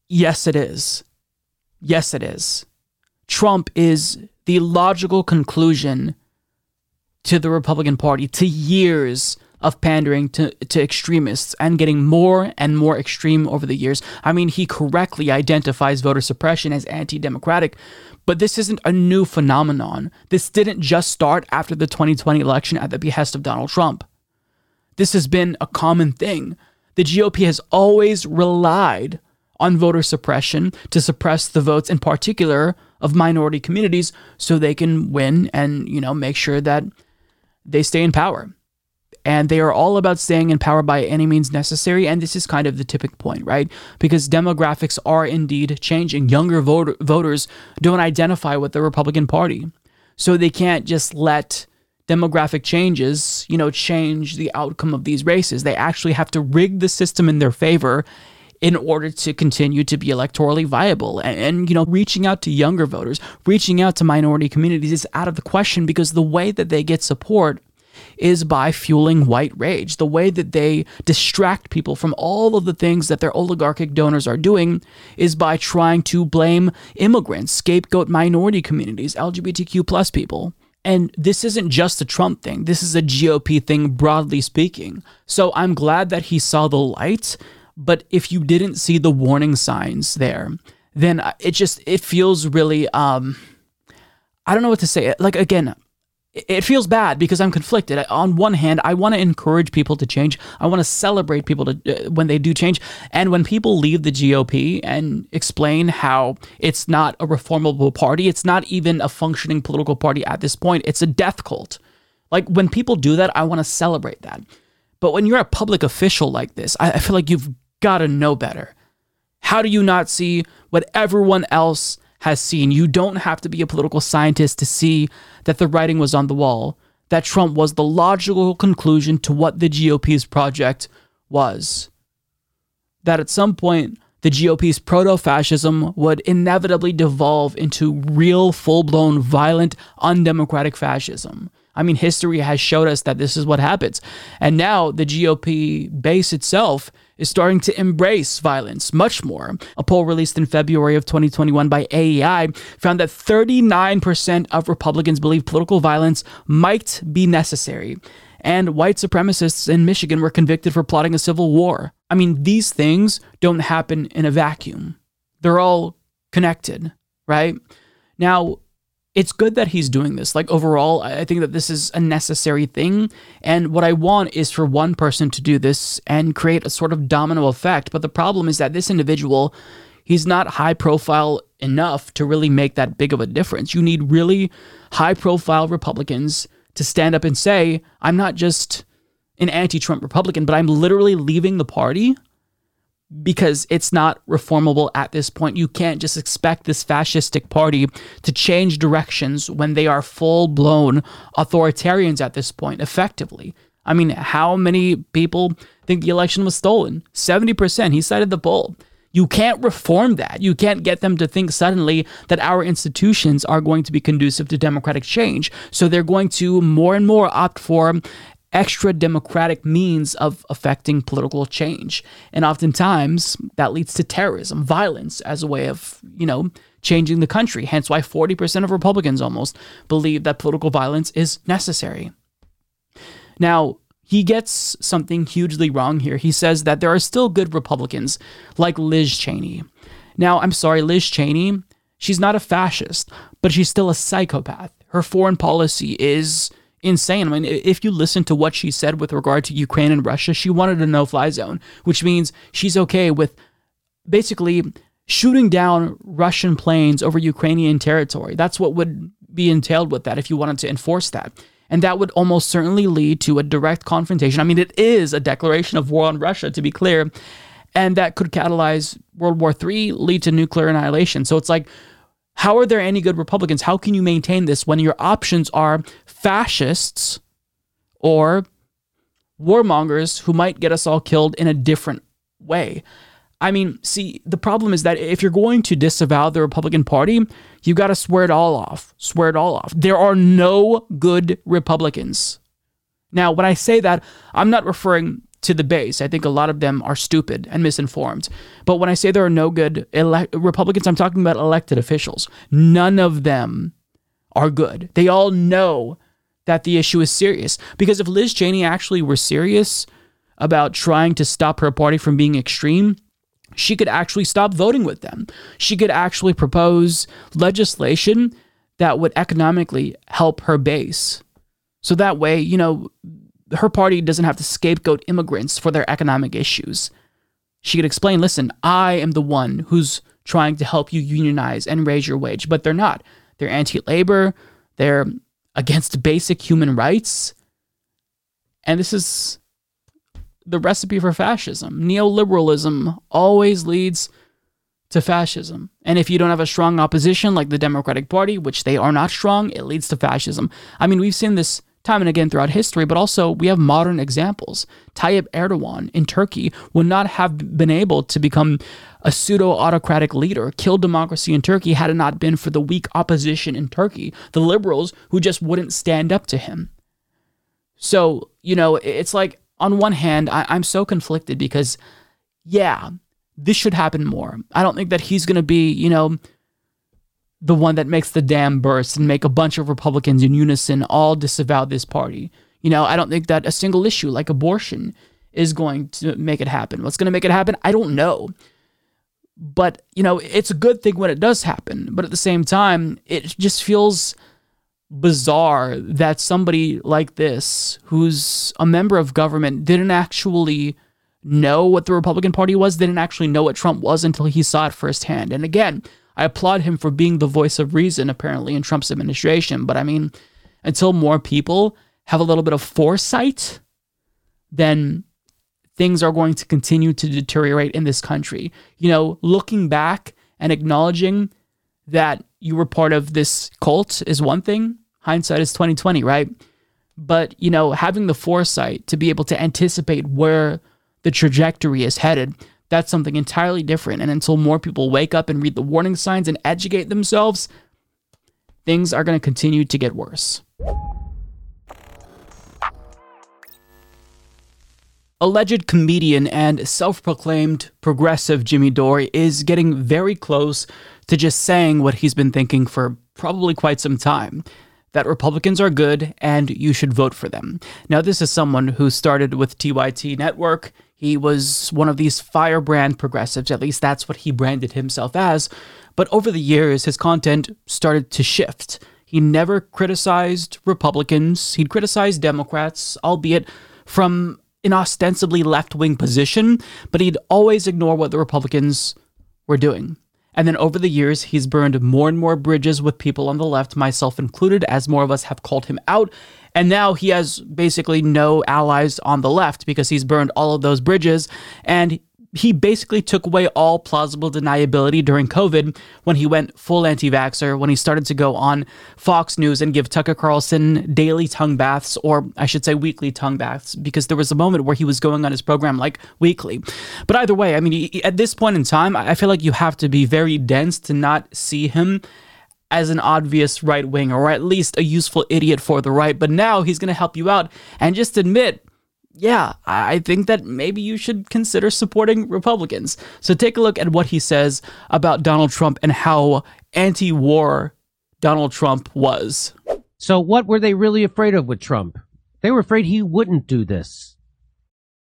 yes, it is. Yes, it is. Trump is the logical conclusion to the Republican Party, to years of pandering to, to extremists and getting more and more extreme over the years. I mean, he correctly identifies voter suppression as anti democratic, but this isn't a new phenomenon. This didn't just start after the 2020 election at the behest of Donald Trump. This has been a common thing. The GOP has always relied on voter suppression to suppress the votes in particular of minority communities so they can win and, you know, make sure that they stay in power and they are all about staying in power by any means necessary. And this is kind of the tipping point, right? Because demographics are indeed changing. Younger voter- voters don't identify with the Republican Party, so they can't just let demographic changes, you know, change the outcome of these races. They actually have to rig the system in their favor in order to continue to be electorally viable. And, and, you know, reaching out to younger voters, reaching out to minority communities is out of the question because the way that they get support is by fueling white rage. The way that they distract people from all of the things that their oligarchic donors are doing is by trying to blame immigrants, scapegoat minority communities, LGBTQ plus people. And this isn't just a Trump thing. This is a GOP thing, broadly speaking. So I'm glad that he saw the light. But if you didn't see the warning signs there, then it just it feels really um I don't know what to say. Like again, it feels bad because I'm conflicted. On one hand, I want to encourage people to change. I want to celebrate people to uh, when they do change. And when people leave the GOP and explain how it's not a reformable party, it's not even a functioning political party at this point. It's a death cult. Like when people do that, I want to celebrate that. But when you're a public official like this, I, I feel like you've got to know better. How do you not see what everyone else has seen? You don't have to be a political scientist to see that the writing was on the wall, that Trump was the logical conclusion to what the GOP's project was. That at some point, the GOP's proto fascism would inevitably devolve into real, full blown, violent, undemocratic fascism. I mean, history has showed us that this is what happens. And now the GOP base itself is starting to embrace violence much more. A poll released in February of 2021 by AEI found that 39% of Republicans believe political violence might be necessary. And white supremacists in Michigan were convicted for plotting a civil war. I mean, these things don't happen in a vacuum, they're all connected, right? Now, it's good that he's doing this. Like overall, I think that this is a necessary thing. And what I want is for one person to do this and create a sort of domino effect. But the problem is that this individual, he's not high profile enough to really make that big of a difference. You need really high profile Republicans to stand up and say, I'm not just an anti Trump Republican, but I'm literally leaving the party because it's not reformable at this point. You can't just expect this fascistic party to change directions when they are full blown authoritarians at this point, effectively. I mean, how many people think the election was stolen? 70%. He cited the poll. You can't reform that. You can't get them to think suddenly that our institutions are going to be conducive to democratic change. So they're going to more and more opt for extra democratic means of affecting political change. And oftentimes that leads to terrorism, violence as a way of, you know, changing the country. Hence why 40% of Republicans almost believe that political violence is necessary. Now, he gets something hugely wrong here. He says that there are still good Republicans like Liz Cheney. Now, I'm sorry, Liz Cheney, she's not a fascist, but she's still a psychopath. Her foreign policy is insane. I mean, if you listen to what she said with regard to Ukraine and Russia, she wanted a no fly zone, which means she's okay with basically shooting down Russian planes over Ukrainian territory. That's what would be entailed with that if you wanted to enforce that. And that would almost certainly lead to a direct confrontation. I mean, it is a declaration of war on Russia, to be clear. And that could catalyze World War III, lead to nuclear annihilation. So it's like, how are there any good Republicans? How can you maintain this when your options are fascists or warmongers who might get us all killed in a different way? I mean, see, the problem is that if you're going to disavow the Republican Party, you've got to swear it all off. Swear it all off. There are no good Republicans. Now, when I say that, I'm not referring to the base. I think a lot of them are stupid and misinformed. But when I say there are no good ele- Republicans, I'm talking about elected officials. None of them are good. They all know that the issue is serious. Because if Liz Cheney actually were serious about trying to stop her party from being extreme, she could actually stop voting with them. She could actually propose legislation that would economically help her base. So that way, you know, her party doesn't have to scapegoat immigrants for their economic issues. She could explain listen, I am the one who's trying to help you unionize and raise your wage, but they're not. They're anti labor, they're against basic human rights. And this is the recipe for fascism. Neoliberalism always leads to fascism. And if you don't have a strong opposition like the Democratic Party, which they are not strong, it leads to fascism. I mean, we've seen this time and again throughout history, but also we have modern examples. Tayyip Erdogan in Turkey would not have been able to become a pseudo autocratic leader, kill democracy in Turkey had it not been for the weak opposition in Turkey, the liberals who just wouldn't stand up to him. So, you know, it's like on one hand, I, am so conflicted because, yeah, this should happen more. I don't think that he's going to be, you know, the one that makes the dam burst and make a bunch of Republicans in unison all disavow this party. You know, I don't think that a single issue like abortion is going to make it happen. What's going to make it happen? I don't know. But, you know, it's a good thing when it does happen. But at the same time, it just feels bizarre that somebody like this, who's a member of government, didn't actually know what the Republican Party was, didn't actually know what Trump was until he saw it firsthand. And again, I applaud him for being the voice of reason, apparently, in Trump's administration. But I mean, until more people have a little bit of foresight, then things are going to continue to deteriorate in this country. You know, looking back and acknowledging that you were part of this cult is one thing. Hindsight is 2020, right? But, you know, having the foresight to be able to anticipate where the trajectory is headed, that's something entirely different. And until more people wake up and read the warning signs and educate themselves, things are going to continue to get worse. Alleged comedian and self proclaimed progressive Jimmy Dore is getting very close to just saying what he's been thinking for probably quite some time that Republicans are good and you should vote for them. Now, this is someone who started with TYT Network. He was one of these firebrand progressives, at least that's what he branded himself as. But over the years, his content started to shift. He never criticized Republicans, he'd criticize Democrats, albeit from an ostensibly left wing position, but he'd always ignore what the Republicans were doing. And then over the years, he's burned more and more bridges with people on the left, myself included, as more of us have called him out. And now he has basically no allies on the left because he's burned all of those bridges. And he basically took away all plausible deniability during COVID when he went full anti vaxxer, when he started to go on Fox News and give Tucker Carlson daily tongue baths, or I should say weekly tongue baths, because there was a moment where he was going on his program like weekly. But either way, I mean, at this point in time, I feel like you have to be very dense to not see him as an obvious right winger, or at least a useful idiot for the right. But now he's going to help you out and just admit yeah, I think that maybe you should consider supporting Republicans. So take a look at what he says about Donald Trump and how anti war Donald Trump was. So, what were they really afraid of with Trump? They were afraid he wouldn't do this.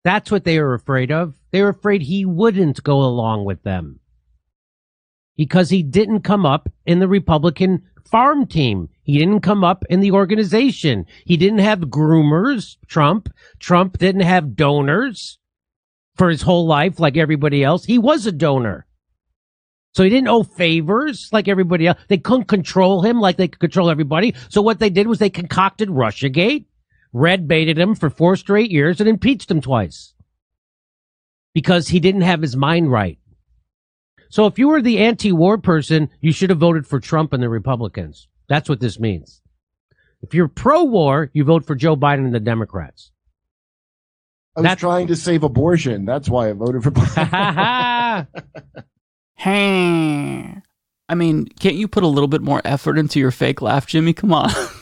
That's what they were afraid of. They were afraid he wouldn't go along with them because he didn't come up in the Republican farm team. He didn't come up in the organization. He didn't have groomers, Trump. Trump didn't have donors for his whole life like everybody else. He was a donor. So he didn't owe favors like everybody else. They couldn't control him like they could control everybody. So what they did was they concocted Russiagate, red baited him for four straight years and impeached him twice because he didn't have his mind right. So if you were the anti-war person, you should have voted for Trump and the Republicans. That's what this means. If you're pro-war, you vote for Joe Biden and the Democrats. I was That's... trying to save abortion. That's why I voted for Biden. hey. I mean, can't you put a little bit more effort into your fake laugh, Jimmy? Come on.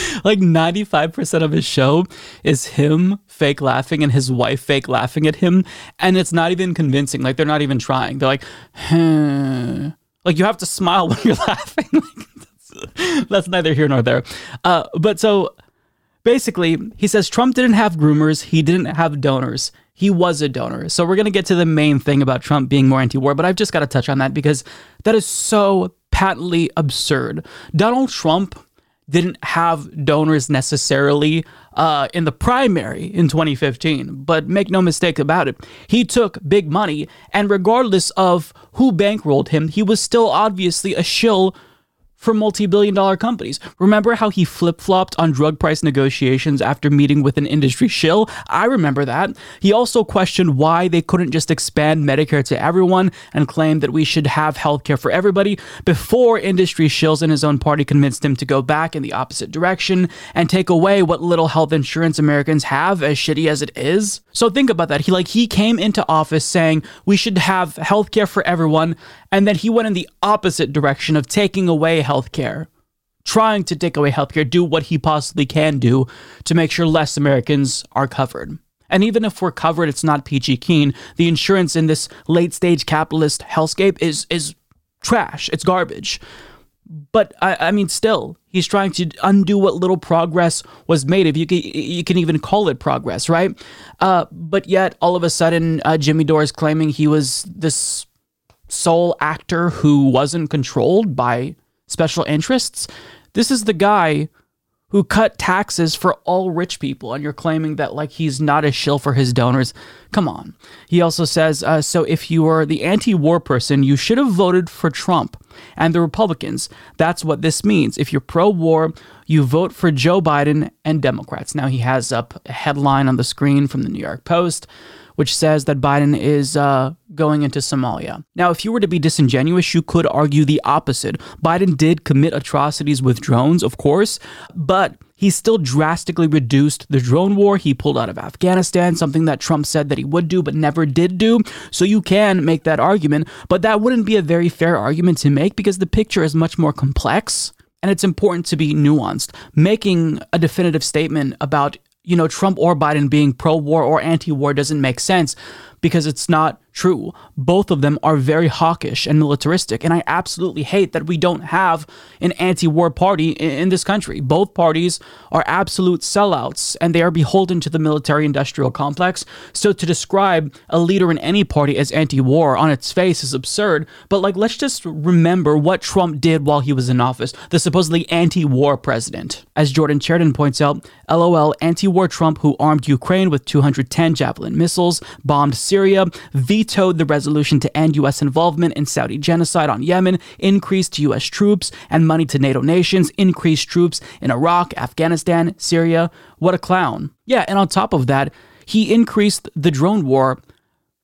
like 95% of his show is him fake laughing and his wife fake laughing at him. And it's not even convincing. Like they're not even trying. They're like, hmm. like you have to smile when you're laughing. like, that's, that's, neither here nor there. Uh, but so basically, he says Trump didn't have groomers, he didn't have donors. He was a donor. So we're going to get to the main thing about Trump being more anti war, but I've just got to touch on that because that is so patently absurd. Donald Trump didn't have donors necessarily uh, in the primary in 2015. But make no mistake about it, he took big money, and regardless of who bankrolled him, he was still obviously a shill for multi billion dollar companies. Remember how he flip flopped on drug price negotiations after meeting with an industry shill? I remember that. He also questioned why they couldn't just expand Medicare to everyone and claimed that we should have healthcare for everybody before industry shills in his own party convinced him to go back in the opposite direction and take away what little health insurance Americans have, as shitty as it is. So think about that. He like he came into office saying we should have healthcare for everyone, and then he went in the opposite direction of taking away healthcare, trying to take away healthcare, do what he possibly can do to make sure less Americans are covered. And even if we're covered, it's not peachy keen. The insurance in this late stage capitalist hellscape is is trash. It's garbage. But I, I mean, still, he's trying to undo what little progress was made. If you can, you can even call it progress, right? Uh, but yet, all of a sudden, uh, Jimmy Dore is claiming he was this sole actor who wasn't controlled by special interests. This is the guy who cut taxes for all rich people, and you're claiming that like he's not a shill for his donors. Come on. He also says, uh, so if you are the anti-war person, you should have voted for Trump and the Republicans. That's what this means. If you're pro-war, you vote for Joe Biden and Democrats. Now he has up a headline on the screen from the New York Post which says that Biden is uh, going into Somalia. Now, if you were to be disingenuous, you could argue the opposite. Biden did commit atrocities with drones, of course, but he still drastically reduced the drone war. He pulled out of Afghanistan, something that Trump said that he would do but never did do. So you can make that argument, but that wouldn't be a very fair argument to make because the picture is much more complex and it's important to be nuanced. Making a definitive statement about you know, Trump or Biden being pro war or anti war doesn't make sense because it's not true. Both of them are very hawkish and militaristic. And I absolutely hate that we don't have an anti war party in, this country. Both parties are absolute sellouts and they are beholden to the military industrial complex. So to describe a leader in any party as anti war on its face is absurd. But like, let's just remember what Trump did while he was in office, the supposedly anti war president. As Jordan Sheridan points out, LOL, anti war Trump who armed Ukraine with 210 Javelin missiles, bombed Syria, vetoed the resolution to end U.S. involvement in Saudi genocide on Yemen, increased U.S. troops and money to NATO nations, increased troops in Iraq, Afghanistan, Syria. What a clown. Yeah, and on top of that, he increased the drone war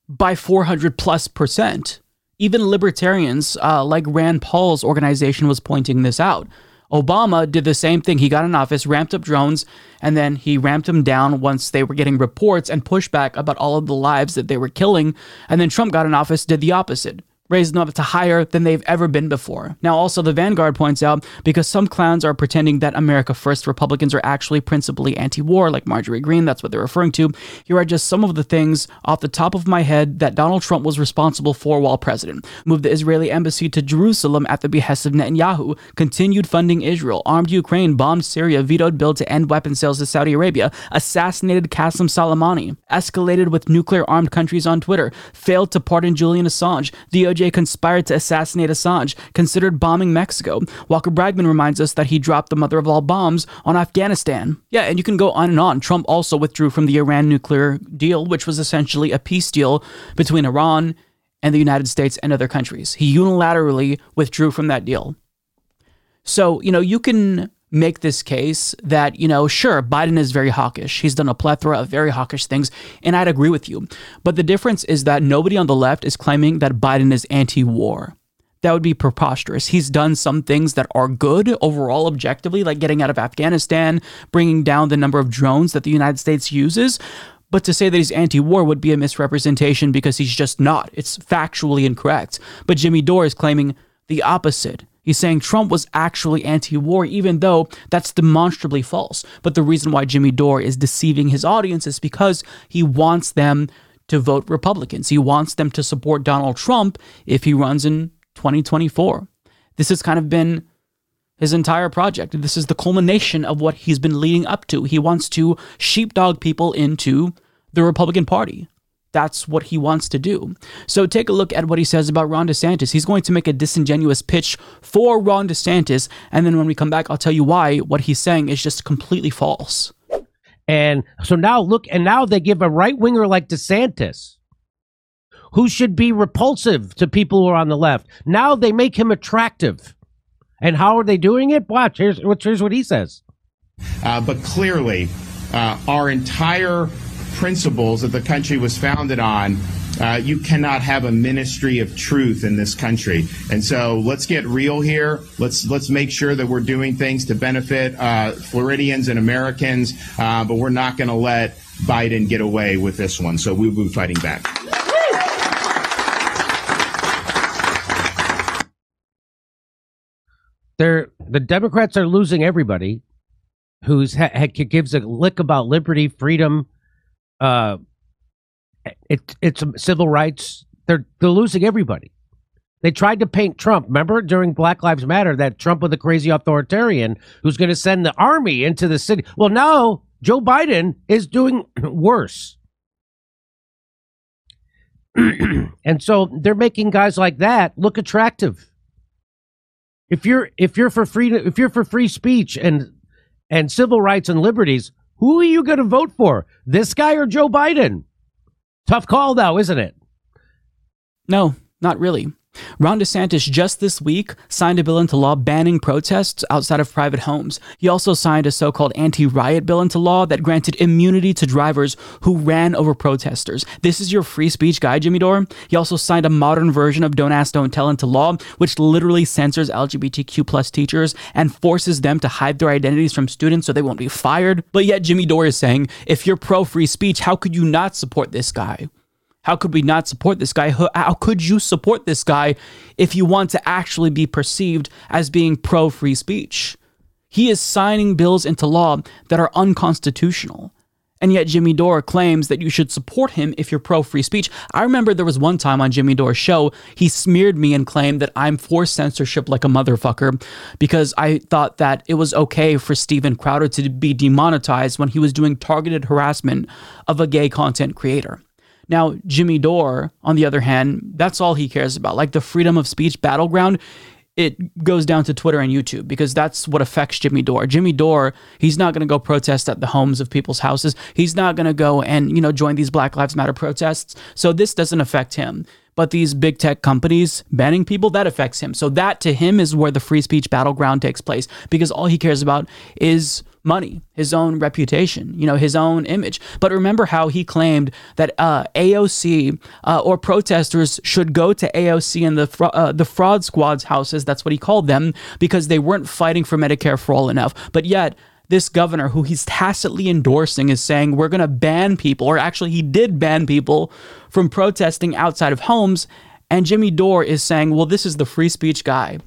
by 400 plus percent. Even libertarians uh, like Rand Paul's organization was pointing this out. Obama did the same thing. He got in office, ramped up drones, and then he ramped them down once they were getting reports and pushback about all of the lives that they were killing. And then Trump got in office, did the opposite raised them up to higher than they've ever been before. Now, also, the Vanguard points out because some clowns are pretending that America First Republicans are actually principally anti war, like Marjorie Greene, that's what they're referring to. Here are just some of the things off the top of my head that Donald Trump was responsible for while president. Moved the Israeli embassy to Jerusalem at the behest of Netanyahu, continued funding Israel, armed Ukraine, bombed Syria, vetoed bill to end weapon sales to Saudi Arabia, assassinated Qasem Soleimani, escalated with nuclear armed countries on Twitter, failed to pardon Julian Assange, DOJ Conspired to assassinate Assange, considered bombing Mexico. Walker Bragman reminds us that he dropped the mother of all bombs on Afghanistan. Yeah, and you can go on and on. Trump also withdrew from the Iran nuclear deal, which was essentially a peace deal between Iran and the United States and other countries. He unilaterally withdrew from that deal. So, you know, you can make this case that, you know, sure, Biden is very hawkish. He's done a plethora of very hawkish things, and I'd agree with you. But the difference is that nobody on the left is claiming that Biden is anti war. That would be preposterous. He's done some things that are good overall, objectively, like getting out of Afghanistan, bringing down the number of drones that the United States uses. But to say that he's anti war would be a misrepresentation because he's just not. It's factually incorrect. But Jimmy Dore is claiming the opposite. He's saying Trump was actually anti war, even though that's demonstrably false. But the reason why Jimmy Dore is deceiving his audience is because he wants them to vote Republicans. He wants them to support Donald Trump if he runs in 2024. This has kind of been his entire project. This is the culmination of what he's been leading up to. He wants to sheepdog people into the Republican Party. That's what he wants to do. So take a look at what he says about Ron DeSantis. He's going to make a disingenuous pitch for Ron DeSantis. And then when we come back, I'll tell you why what he's saying is just completely false. And so now look, and now they give a right winger like DeSantis, who should be repulsive to people who are on the left. Now they make him attractive. And how are they doing it? Watch, here's, here's what he says. Uh, but clearly, uh, our entire principles that the country was founded on, uh, you cannot have a ministry of truth in this country. And so let's get real here. Let's let's make sure that we're doing things to benefit uh, Floridians and Americans, uh, but we're not going to let Biden get away with this one. So we will be fighting back. They're, the Democrats are losing everybody who's ha, gives a lick about liberty, freedom, uh, it, it's civil rights. They're they're losing everybody. They tried to paint Trump. Remember during Black Lives Matter that Trump was a crazy authoritarian who's going to send the army into the city. Well, now Joe Biden is doing worse. and so they're making guys like that look attractive. If you're if you're for free if you're for free speech and and civil rights and liberties, who are you going to vote for? This guy or Joe Biden? Tough call, though, isn't it? No, not really. Ron DeSantis just this week signed a bill into law banning protests outside of private homes. He also signed a so called anti riot bill into law that granted immunity to drivers who ran over protesters. This is your free speech guy, Jimmy Dore. He also signed a modern version of Don't Ask, Don't Tell into law, which literally censors LGBTQ plus teachers and forces them to hide their identities from students so they won't be fired. But yet, Jimmy Dore is saying, if you're pro free speech, how could you not support this guy? How could we not support this guy? How could you support this guy if you want to actually be perceived as being pro free speech? He is signing bills into law that are unconstitutional. And yet, Jimmy Dore claims that you should support him if you're pro free speech. I remember there was one time on Jimmy Dore's show, he smeared me and claimed that I'm for censorship like a motherfucker because I thought that it was okay for Steven Crowder to be demonetized when he was doing targeted harassment of a gay content creator. Now, Jimmy Dore, on the other hand, that's all he cares about. Like the freedom of speech battleground, it goes down to Twitter and YouTube because that's what affects Jimmy Dore. Jimmy Dore, he's not going to go protest at the homes of people's houses. He's not going to go and, you know, join these Black Lives Matter protests. So this doesn't affect him. But these big tech companies banning people, that affects him. So that to him is where the free speech battleground takes place because all he cares about is money, his own reputation, you know, his own image. But remember how he claimed that uh, AOC uh, or protesters should go to AOC and the uh, the fraud squad's houses. That's what he called them because they weren't fighting for Medicare for all enough. But yet this governor who he's tacitly endorsing is saying we're going to ban people, or actually, he did ban people from protesting outside of homes. And Jimmy Dore is saying, well, this is the free speech guy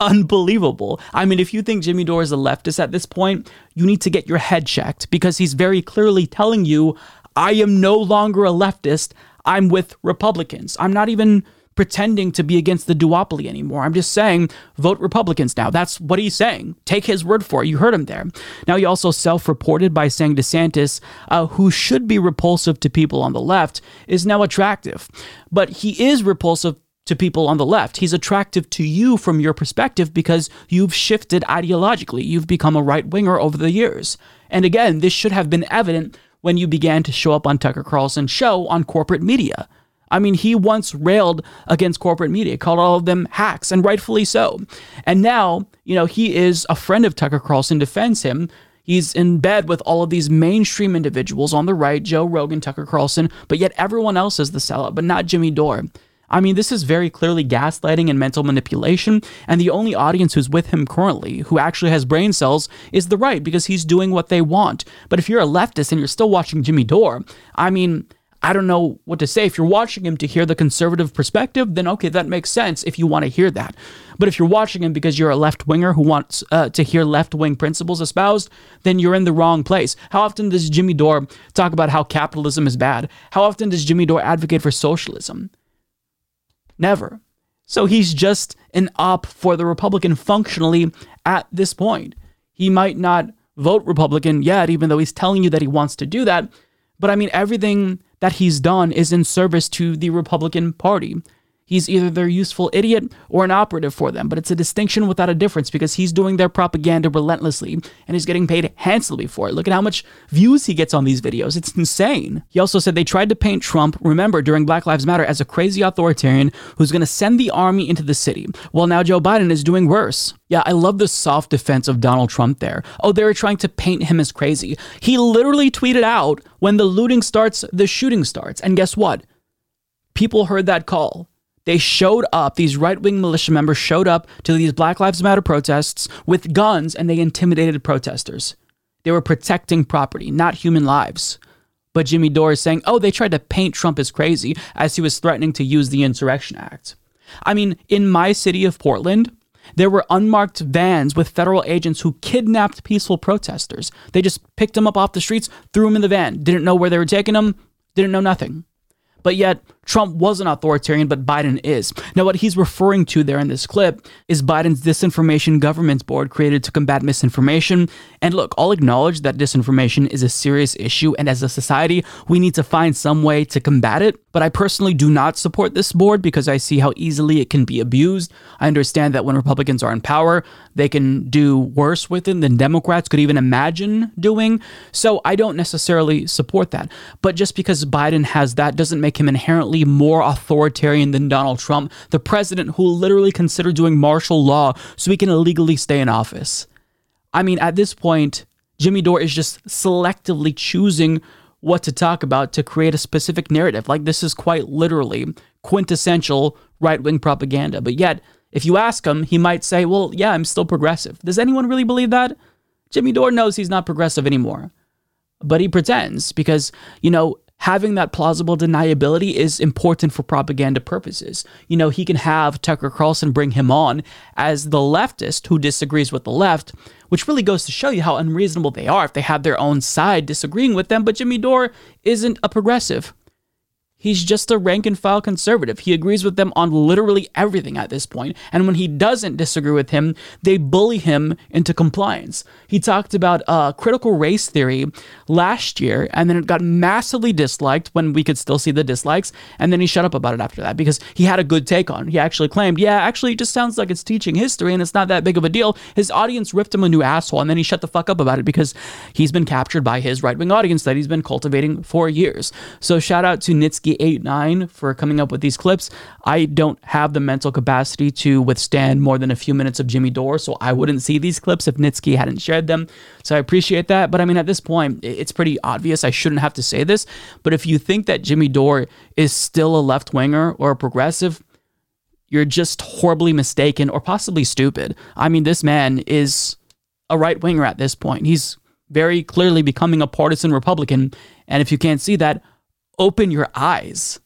unbelievable. I mean, if you think Jimmy Dore is a leftist at this point, you need to get your head checked because he's very clearly telling you, I am no longer a leftist. I'm with Republicans. I'm not even pretending to be against the duopoly anymore. I'm just saying, vote Republicans now. That's what he's saying. Take his word for it. You heard him there. Now, he also self reported by saying DeSantis, uh, who should be repulsive to people on the left, is now attractive. But he is repulsive to people on the left. He's attractive to you from your perspective because you've shifted ideologically. You've become a right winger over the years. And again, this should have been evident when you began to show up on Tucker Carlson's show on corporate media. I mean, he once railed against corporate media, called all of them hacks, and rightfully so. And now, you know, he is a friend of Tucker Carlson, defends him. He's in bed with all of these mainstream individuals on the right, Joe Rogan, Tucker Carlson, but yet everyone else is the sellout, but not Jimmy Dore. I mean, this is very clearly gaslighting and mental manipulation, and the only audience who's with him currently, who actually has brain cells, is the right because he's doing what they want. But if you're a leftist and you're still watching Jimmy Dore, I mean, I don't know what to say. If you're watching him to hear the conservative perspective, then okay, that makes sense if you want to hear that. But if you're watching him because you're a left winger who wants uh, to hear left wing principles espoused, then you're in the wrong place. How often does Jimmy Dore talk about how capitalism is bad? How often does Jimmy Dore advocate for socialism? Never. So he's just an op for the Republican functionally at this point. He might not vote Republican yet, even though he's telling you that he wants to do that. But I mean, everything that he's done is in service to the Republican Party. He's either their useful idiot or an operative for them, but it's a distinction without a difference because he's doing their propaganda relentlessly and he's getting paid handsomely for it. Look at how much views he gets on these videos. It's insane. He also said they tried to paint Trump, remember, during Black Lives Matter, as a crazy authoritarian who's going to send the army into the city. Well, now Joe Biden is doing worse. Yeah, I love the soft defense of Donald Trump there. Oh, they were trying to paint him as crazy. He literally tweeted out when the looting starts, the shooting starts. And guess what? People heard that call they showed up, these right wing militia members showed up to these Black Lives Matter protests with guns and they intimidated protesters. They were protecting property, not human lives. But Jimmy Dore is saying, oh, they tried to paint Trump as crazy as he was threatening to use the Insurrection Act. I mean, in my city of Portland, there were unmarked vans with federal agents who kidnapped peaceful protesters. They just picked them up off the streets, threw them in the van, didn't know where they were taking them, didn't know nothing. But yet, Trump was an authoritarian, but Biden is. Now, what he's referring to there in this clip is Biden's Disinformation Governance Board created to combat misinformation. And look, I'll acknowledge that disinformation is a serious issue, and as a society, we need to find some way to combat it. But I personally do not support this board because I see how easily it can be abused. I understand that when Republicans are in power, they can do worse with it than Democrats could even imagine doing. So I don't necessarily support that. But just because Biden has that doesn't make him inherently more authoritarian than Donald Trump, the president who literally considered doing martial law so he can illegally stay in office. I mean, at this point, Jimmy Dore is just selectively choosing what to talk about to create a specific narrative. Like, this is quite literally quintessential right wing propaganda. But yet, if you ask him, he might say, Well, yeah, I'm still progressive. Does anyone really believe that? Jimmy Dore knows he's not progressive anymore. But he pretends because, you know, having that plausible deniability is important for propaganda purposes. You know, he can have Tucker Carlson bring him on as the leftist who disagrees with the left, which really goes to show you how unreasonable they are if they have their own side disagreeing with them. But Jimmy Dore isn't a progressive. He's just a rank and file conservative. He agrees with them on literally everything at this point. And when he doesn't disagree with him, they bully him into compliance. He talked about uh, critical race theory last year, and then it got massively disliked when we could still see the dislikes. And then he shut up about it after that because he had a good take on it. He actually claimed, yeah, actually, it just sounds like it's teaching history and it's not that big of a deal. His audience ripped him a new asshole, and then he shut the fuck up about it because he's been captured by his right wing audience that he's been cultivating for years. So shout out to Nitsky 89 for coming up with these clips. I don't have the mental capacity to withstand more than a few minutes of Jimmy Dore, so I wouldn't see these clips if Nitsky hadn't shared them. So I appreciate that. But I mean, at this point, it's pretty obvious. I shouldn't have to say this. But if you think that Jimmy Dore is still a left winger or a progressive, you're just horribly mistaken or possibly stupid. I mean, this man is a right winger at this point. He's very clearly becoming a partisan Republican. And if you can't see that, open your eyes.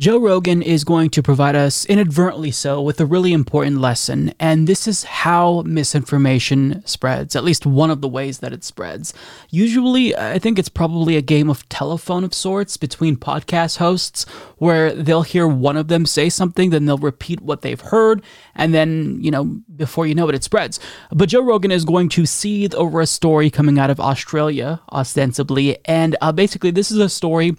Joe Rogan is going to provide us, inadvertently so, with a really important lesson, and this is how misinformation spreads, at least one of the ways that it spreads. Usually, I think it's probably a game of telephone of sorts between podcast hosts, where they'll hear one of them say something, then they'll repeat what they've heard, and then, you know, before you know it, it spreads. But Joe Rogan is going to seethe over a story coming out of Australia, ostensibly, and uh, basically, this is a story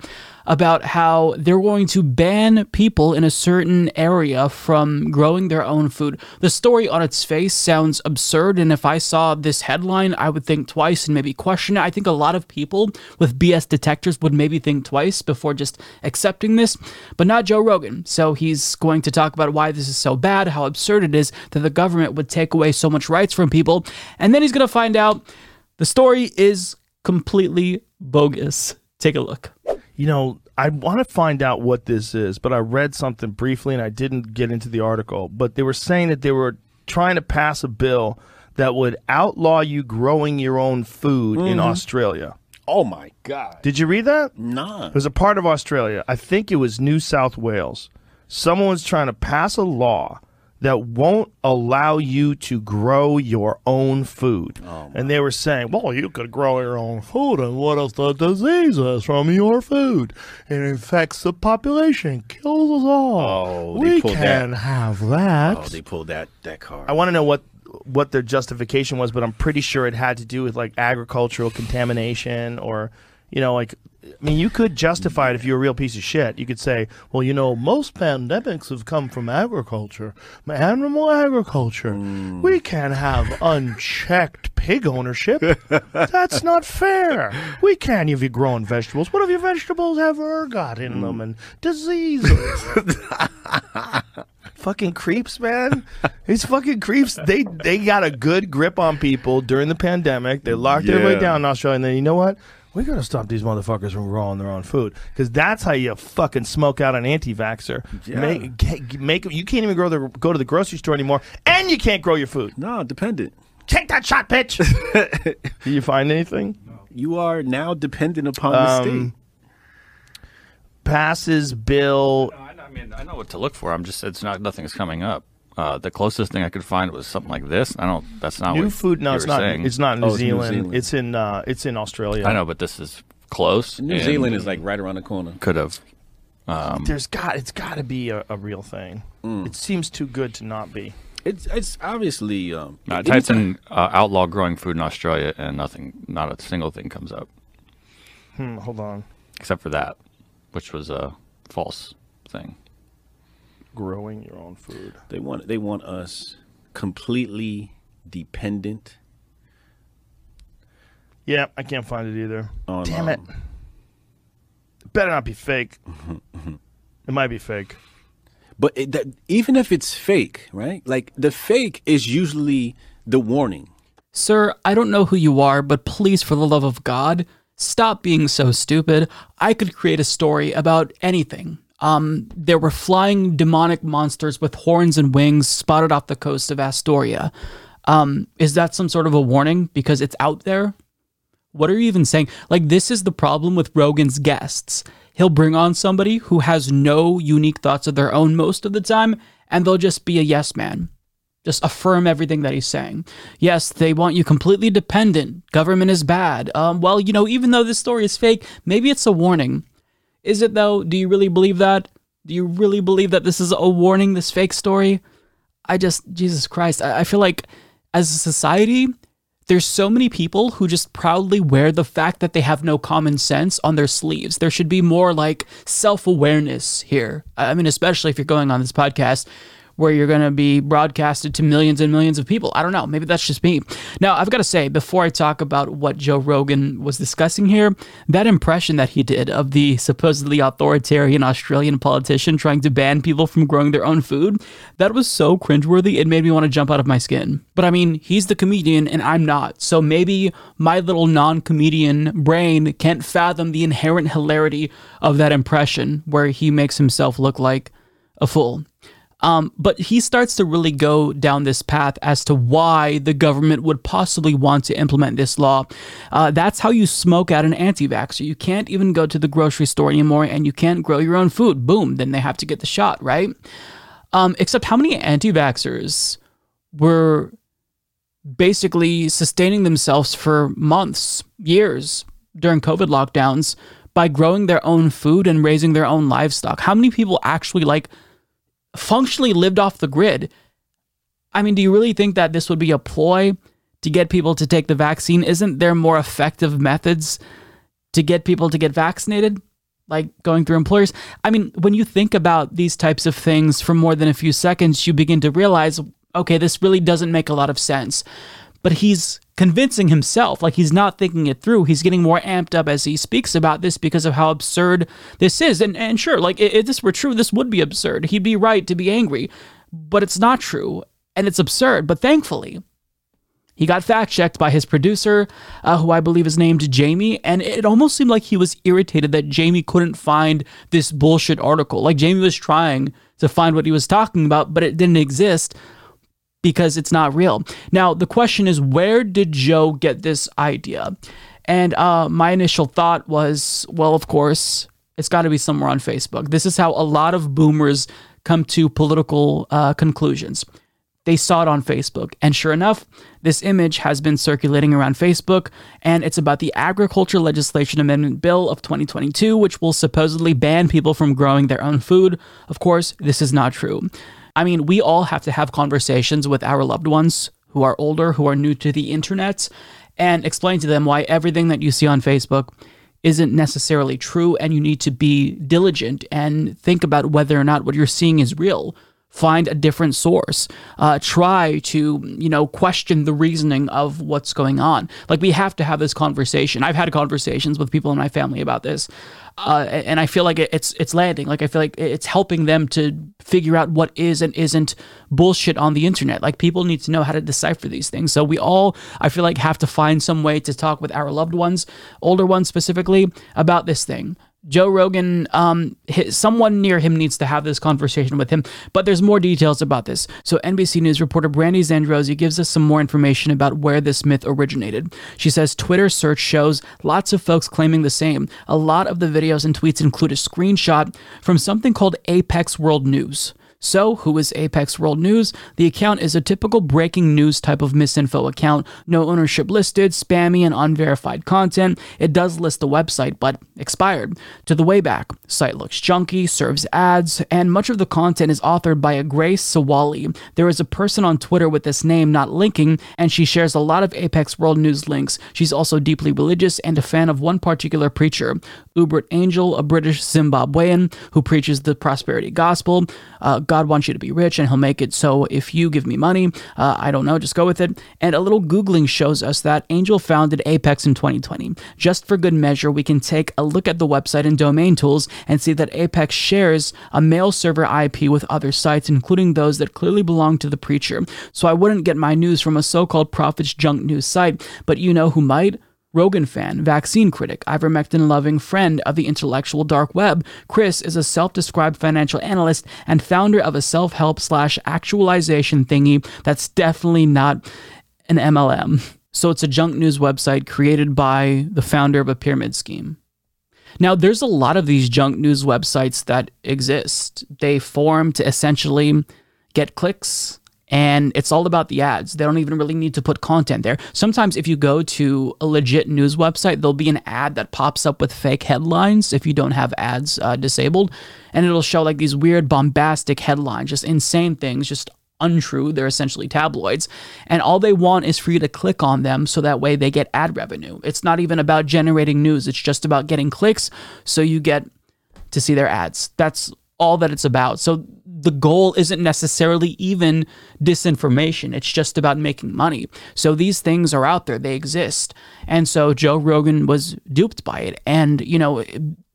about how they're going to ban people in a certain area from growing their own food. The story on its face sounds absurd, and if I saw this headline, I would think twice and maybe question it. I think a lot of people with BS detectors would maybe think twice before just accepting this, but not Joe Rogan. So he's going to talk about why this is so bad, how absurd it is that the government would take away so much rights from people, and then he's going to find out the story is completely bogus. Take a look you know, I want to find out what this is, but I read something briefly and I didn't get into the article. But they were saying that they were trying to pass a bill that would outlaw you growing your own food mm-hmm. in Australia. Oh my God. Did you read that? No. It was a part of Australia. I think it was New South Wales. Someone was trying to pass a law that won't allow you to grow your own food. Oh, and they were saying, well, you could grow your own food, and what if the disease is from your food? It infects the population, kills us all. Oh, we can't that. have that. Oh, they pulled that, that card. I want to know what what their justification was, but I'm pretty sure it had to do with like agricultural contamination or you know, like I mean, you could justify it if you're a real piece of shit. You could say, well, you know, most pandemics have come from agriculture, animal agriculture. Mm. We can't have unchecked pig ownership. That's not fair. We can't if you're growing vegetables. What if your vegetables have ergot in mm. them and diseases? fucking creeps, man. These fucking creeps. They they got a good grip on people during the pandemic. They locked yeah. everybody down in Australia, and then you know what? We gotta stop these motherfuckers from growing their own food because that's how you fucking smoke out an anti-vaxer. Yeah. Make, make you can't even grow the, go to the grocery store anymore, and you can't grow your food. No, dependent. Take that shot, bitch. Did you find anything? You are now dependent upon um, the state. Passes bill. I, I mean, I know what to look for. I'm just it's not nothing's coming up. Uh, the closest thing I could find was something like this. I don't. That's not New what food? No, it's not. saying. It's not New, Oh, it's New Zealand. Zealand. It's in. Uh, it's in Australia. I know, but this is close. New Zealand is like right around the corner. Could have. Um, There's got. It's got to be a, a real thing. Mm. It seems too good to not be. It's it's obviously. Um, no, I typed in uh, outlaw growing food in Australia, and nothing. Not a single thing comes up Hmm, hold on. except for that, which was a false thing. Growing your own food. They want they want us completely dependent. Yeah, I can't find it either. On, Damn it. um, It better not be fake. it might be fake. But it, that, even if it's fake, right? Like the fake is usually the warning. Sir, I don't know who you are, but please, for the love of God, stop being so stupid. I could create a story about anything. Um, there were flying demonic monsters with horns and wings spotted off the coast of Astoria. Um, is that some sort of a warning because it's out there? What are you even saying? Like, this is the problem with Rogan's guests. He'll bring on somebody who has no unique thoughts of their own most of the time, and they'll just be a yes man. Just affirm everything that he's saying. Yes, they want you completely dependent. Government is bad. Um, well, you know, even though this story is fake, maybe it's a warning. Is it though? Do you really believe that? Do you really believe that this is a warning, this fake story? I just, Jesus Christ, I, I feel like as a society, there's so many people who just proudly wear the fact that they have no common sense on their sleeves. There should be more like self awareness here. I mean, especially if you're going on this podcast where you're going to be broadcasted to millions and millions of people. I don't know. Maybe that's just me. Now, I've got to say, before I talk about what Joe Rogan was discussing here, that impression that he did of the supposedly authoritarian Australian politician trying to ban people from growing their own food, that was so cringeworthy, it made me want to jump out of my skin. But I mean, he's the comedian and I'm not. So maybe my little non comedian brain can't fathom the inherent hilarity of that impression where he makes himself look like a fool. Um, but he starts to really go down this path as to why the government would possibly want to implement this law. Uh, that's how you smoke out an anti vaxxer. You can't even go to the grocery store anymore and you can't grow your own food. Boom, then they have to get the shot, right? Um, except how many anti vaxxers were basically sustaining themselves for months, years during COVID lockdowns by growing their own food and raising their own livestock? How many people actually like functionally lived off the grid? I mean, do you really think that this would be a ploy to get people to take the vaccine? Isn't there more effective methods to get people to get vaccinated? Like going through employers. I mean, when you think about these types of things for more than a few seconds, you begin to realize okay, this really doesn't make a lot of sense. But he's convincing himself, like he's not thinking it through. He's getting more amped up as he speaks about this because of how absurd this is. And, and sure, like if this were true, this would be absurd. He'd be right to be angry, but it's not true. And it's absurd. But thankfully, he got fact checked by his producer, uh, who I believe is named Jamie, and it almost seemed like he was irritated that Jamie couldn't find this bullshit article. Like Jamie was trying to find what he was talking about, but it didn't exist because it's not real. Now, the question is where did Joe get this idea? And uh, my initial thought was, well, of course, it's got to be somewhere on Facebook. This is how a lot of boomers come to political uh, conclusions. They saw it on Facebook. And sure enough, this image has been circulating around Facebook, and it's about the Agriculture Legislation Amendment Bill of 2022, which will supposedly ban people from growing their own food. Of course, this is not true. I mean, we all have to have conversations with our loved ones who are older, who are new to the internet, and explain to them why everything that you see on Facebook isn't necessarily true, and you need to be diligent and think about whether or not what you're seeing is real find a different source uh, try to you know question the reasoning of what's going on. Like we have to have this conversation. I've had conversations with people in my family about this uh, and i feel like it's it's landing. Like i feel like it's helping them to figure out what is and isn't bullshit on the internet. Like people need to know how to decipher these things. So we all i feel like have to find some way to talk with our loved ones older ones specifically about this thing Joe Rogan, um, his, someone near him needs to have this conversation with him. But there's more details about this. So NBC News reporter Brandy Zadrozny gives us some more information about where this myth originated. She says Twitter search shows lots of folks claiming the same. A lot of the videos and tweets include a screenshot from something called Apex World News. So, who is Apex World News? The account is a typical breaking news type of misinfo account. No ownership listed, spammy and unverified content. It does list the website, but expired. To the way back, site looks junky, serves ads, and much of the content is authored by a Grace Sawali. There is a person on Twitter with this name not linking, and she shares a lot of Apex World News links. She's also deeply religious and a fan of one particular preacher, Uebert Angel, a British Zimbabwean who preaches the prosperity gospel. Uh, God wants you to be rich and he'll make it so if you give me money, uh, I don't know, just go with it. And a little Googling shows us that Angel founded Apex in 2020. Just for good measure, we can take a look at the website and domain tools and see that Apex shares a mail server IP with other sites, including those that clearly belong to the preacher. So I wouldn't get my news from a so called Prophet's Junk News site, but you know who might? Rogan fan, vaccine critic, ivermectin loving friend of the intellectual dark web. Chris is a self described financial analyst and founder of a self help slash actualization thingy that's definitely not an MLM. So it's a junk news website created by the founder of a pyramid scheme. Now, there's a lot of these junk news websites that exist. They form to essentially get clicks, and it's all about the ads. They don't even really need to put content there. Sometimes, if you go to a legit news website, there'll be an ad that pops up with fake headlines if you don't have ads uh, disabled, and it'll show like these weird, bombastic headlines, just insane things, just untrue. They're essentially tabloids. And all they want is for you to click on them so that way they get ad revenue. It's not even about generating news, it's just about getting clicks so you get to see their ads. That's all that it's about. So the goal isn't necessarily even disinformation. It's just about making money. So these things are out there, they exist. And so Joe Rogan was duped by it. And, you know,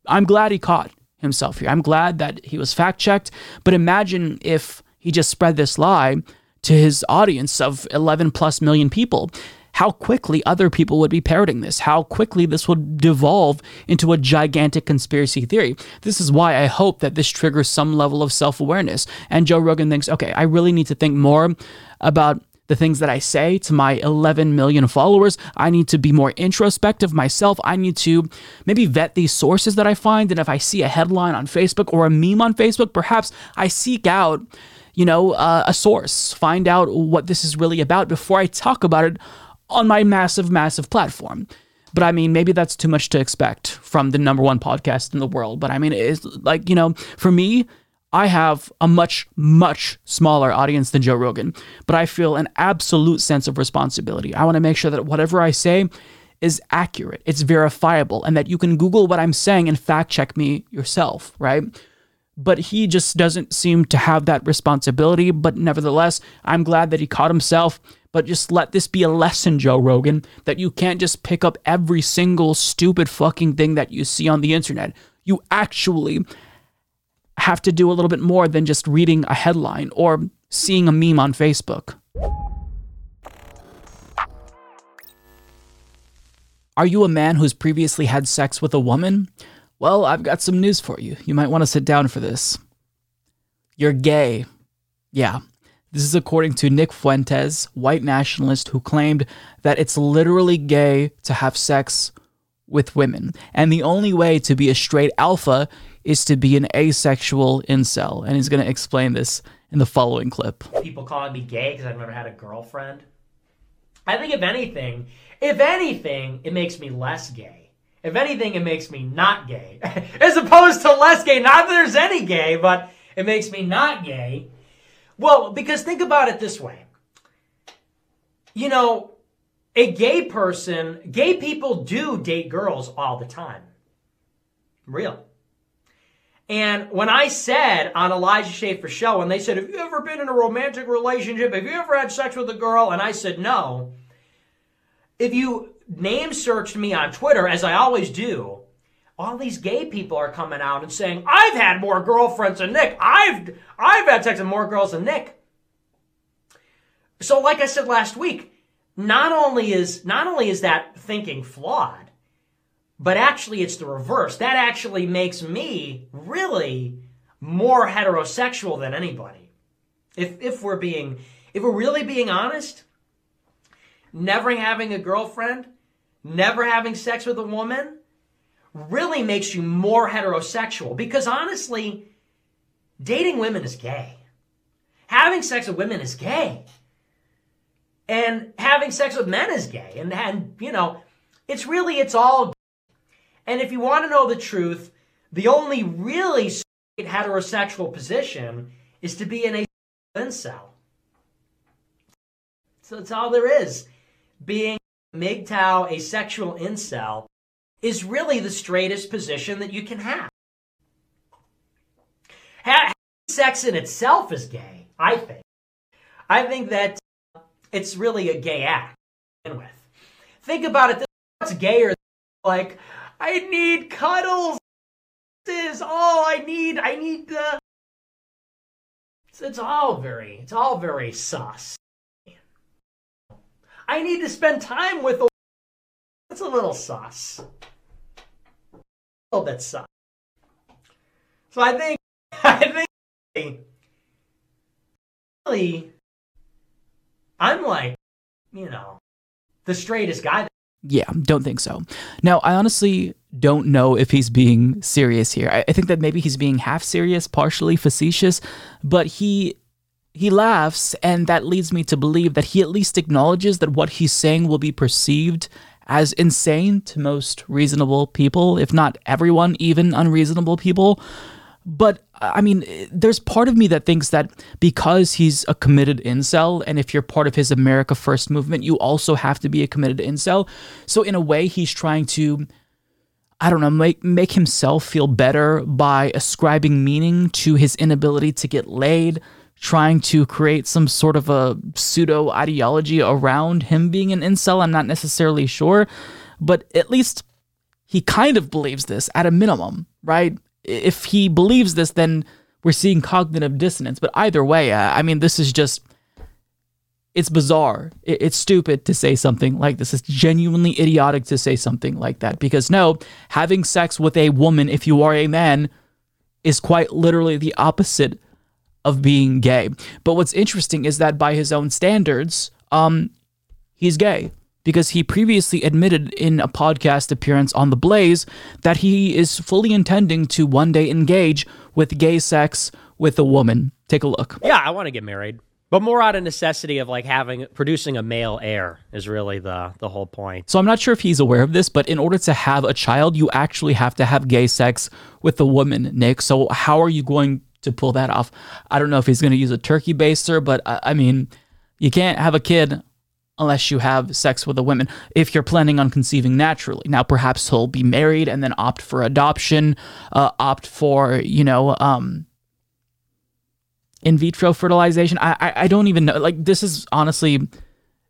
I'm glad he caught himself here. I'm glad that he was fact checked. But imagine if he just spread this lie to his audience of 11 plus million people how quickly other people would be parroting this, how quickly this would devolve into a gigantic conspiracy theory. This is why I hope that this triggers some level of self awareness. And Joe Rogan thinks, okay, I really need to think more about the things that I say to my 11 million followers. I need to be more introspective myself. I need to maybe vet these sources that I find. And if I see a headline on Facebook or a meme on Facebook, perhaps I seek out you know, uh, a source, find out what this is really about before I talk about it on my massive, massive platform. But I mean, maybe that's too much to expect from the number one podcast in the world. But I mean, it's like, you know, for me, I have a much, much smaller audience than Joe Rogan, but I feel an absolute sense of responsibility. I want to make sure that whatever I say is accurate, it's verifiable, and that you can Google what I'm saying and fact check me yourself, right? But he just doesn't seem to have that responsibility. But nevertheless, I'm glad that he caught himself but just let this be a lesson, Joe Rogan, that you can't just pick up every single stupid fucking thing that you see on the internet. You actually have to do a little bit more than just reading a headline or seeing a meme on Facebook. Are you a man who's previously had sex with a woman? Well, I've got some news for you. You might want to sit down for this. You're gay. Yeah, this is according to Nick Fuentes, white nationalist who claimed that it's literally gay to have sex with women. And the only way to be a straight alpha is to be an asexual incel. And he's going to explain this in the following clip. People calling me gay because I've never had a girlfriend. I think if anything, if anything, it makes me less gay. If anything, it makes me not gay. As opposed to less gay. Not that there's any gay, but it makes me not gay. Well, because think about it this way. You know, a gay person, gay people do date girls all the time. Real. And when I said on Elijah Schaffer show, and they said, have you ever been in a romantic relationship? Have you ever had sex with a girl? And I said, no. If you name searched me on Twitter, as I always do, all these gay people are coming out and saying, I've had more girlfriends than Nick. I've, I've had sex with more girls than Nick. So like I said last week, not only is, not only is that thinking flawed, but actually it's the reverse. That actually makes me really more heterosexual than anybody. If, if we're being, if we're really being honest, never having a girlfriend, never having sex with a woman, really makes you more heterosexual because honestly, dating women is gay. having sex with women is gay. And having sex with men is gay. And, and you know, it's really, it's all. And if you want to know the truth, the only really straight heterosexual position is to be in a incel. So that's all there is. Being MGTOW, a sexual incel, is really the straightest position that you can have. Having sex in itself is gay, I think. I think that uh, it's really a gay act to begin with. Think about it. What's gayer like, I need cuddles. This is all I need. I need the. It's, it's all very, it's all very sus. I need to spend time with a. that's a little sauce. A little bit sauce. So I think, I think, really, I'm like, you know, the straightest guy. Yeah, don't think so. Now, I honestly don't know if he's being serious here. I, I think that maybe he's being half serious, partially facetious, but he he laughs, and that leads me to believe that he at least acknowledges that what he's saying will be perceived as insane to most reasonable people, if not everyone, even unreasonable people. But I mean, there's part of me that thinks that because he's a committed incel, and if you're part of his America First movement, you also have to be a committed incel. So in a way, he's trying to, I don't know, make make himself feel better by ascribing meaning to his inability to get laid, trying to create some sort of a pseudo ideology around him being an incel. I'm not necessarily sure, but at least he kind of believes this at a minimum, right? if he believes this, then we're seeing cognitive dissonance. But either way, I mean, this is just. It's bizarre. It's stupid to say something like this. It's genuinely idiotic to say something like that. Because no, having sex with a woman, if you are a man, is quite literally the opposite of being gay. But what's interesting is that by his own standards, um, he's gay because he previously admitted in a podcast appearance on The Blaze that he is fully intending to one day engage with gay sex with a woman. Take a look. Yeah, I want to get married. But more out of necessity of like having producing a male heir is really the the whole point. So I'm not sure if he's aware of this, but in order to have a child, you actually have to have gay sex with a woman, Nick. So how are you going to pull that off? I don't know if he's going to use a turkey baster, but I, I mean, you can't have a kid unless you have sex with a woman if you're planning on conceiving naturally. Now perhaps he'll be married and then opt for adoption uh, opt for you know um, in vitro fertilization. I, I, I don't even know. Like this is honestly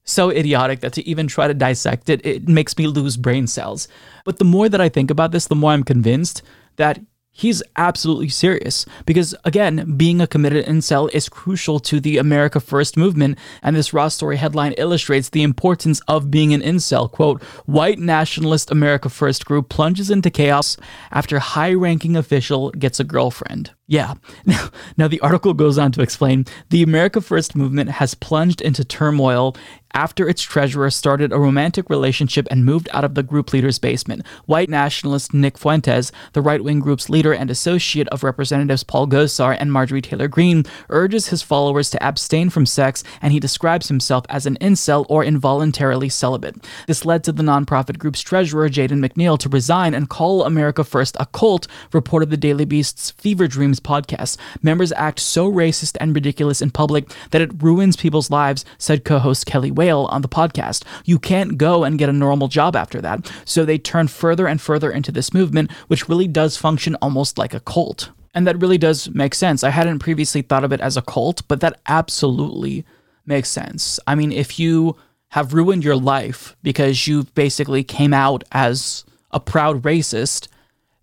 so idiotic that to even try to dissect it it makes me lose brain cells. But the more that i think about this the more i'm convinced that he's absolutely serious. Because again being a committed incel is crucial to the america first movement and this raw story headline illustrates the importance of being an incel. Quote white nationalist america first group plunges into chaos after high-ranking official gets a girlfriend yeah. Now, now, the article goes on to explain the America First movement has plunged into turmoil after its treasurer started a romantic relationship and moved out of the group leader's basement. White nationalist Nick Fuentes, the right wing group's leader and associate of Representatives Paul Gosar and Marjorie Taylor Greene, urges his followers to abstain from sex and he describes himself as an incel or involuntarily celibate. This led to the nonprofit group's treasurer, Jaden McNeil, to resign and call America First a cult, reported the Daily Beast's Fever Dreams podcast. Members act so racist and ridiculous in public that it ruins people's lives, said co host Kelly Weill on the podcast. You can't go and get a normal job after that. So they turn further and further into this movement, which really does function almost like a cult. And that really does make sense. I hadn't previously thought of it as a cult, but that absolutely makes sense. I mean, if you have ruined your life because you've basically came out as a proud racist,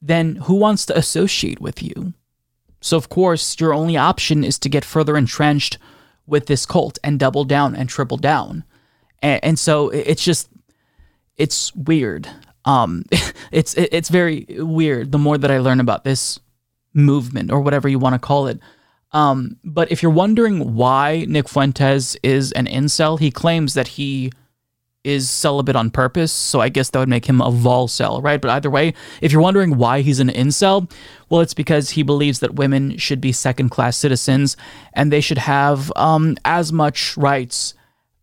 then who wants to associate with you? So, of course, your only option is to get further entrenched with this cult and double down and triple down. And, and so it's just, it's weird. Um, it's it's very weird. The more that I learn about this movement or whatever you want to call it. Um, but if you're wondering why Nick Fuentes is an incel, he claims that he is celibate on purpose, so I guess that would make him a volcel, right? But either way, if you're wondering why he's an incel, well, it's because he believes that women should be second class citizens and they should have um, as much rights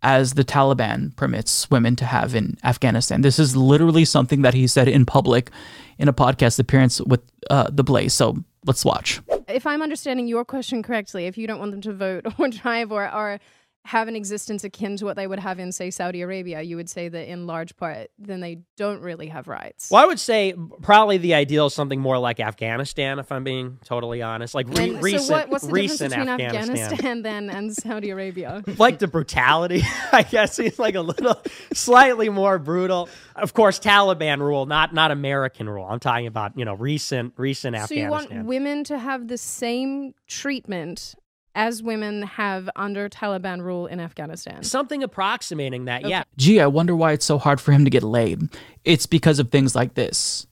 as the Taliban permits women to have in Afghanistan. This is literally something that he said in public in a podcast appearance with uh, The Blaze. So let's watch. If I'm understanding your question correctly, if you don't want them to vote or drive or, or have an existence akin to what they would have in, say, Saudi Arabia, you would say that in large part, then they don't really have rights. Well, I would say probably the ideal is something more like Afghanistan, if I'm being totally honest. Like re- And recent, so what, what's the recent difference between Afghanistan. Afghanistan then and Saudi Arabia? like the brutality, I guess is like a little slightly more brutal. Of course, Taliban rule, not not American rule. I'm talking about you know recent recent So you want women to have the same treatment as women have under Taliban rule in Afghanistan? Something approximating that, yeah. Gee, I wonder why it's so hard for him to get laid. It's because of things like this.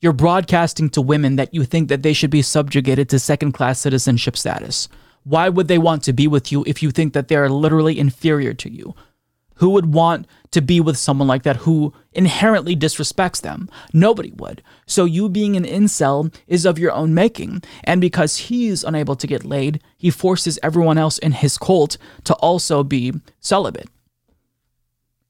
You're broadcasting to women that you think that they should be subjugated to second class citizenship status. Why would they want to be with you if you think that they are literally inferior to you? Who would want to be with someone like that who inherently disrespects them? Nobody would. So you being an incel is of your own making. And because he's unable to get laid, he forces everyone else in his cult to also be celibate.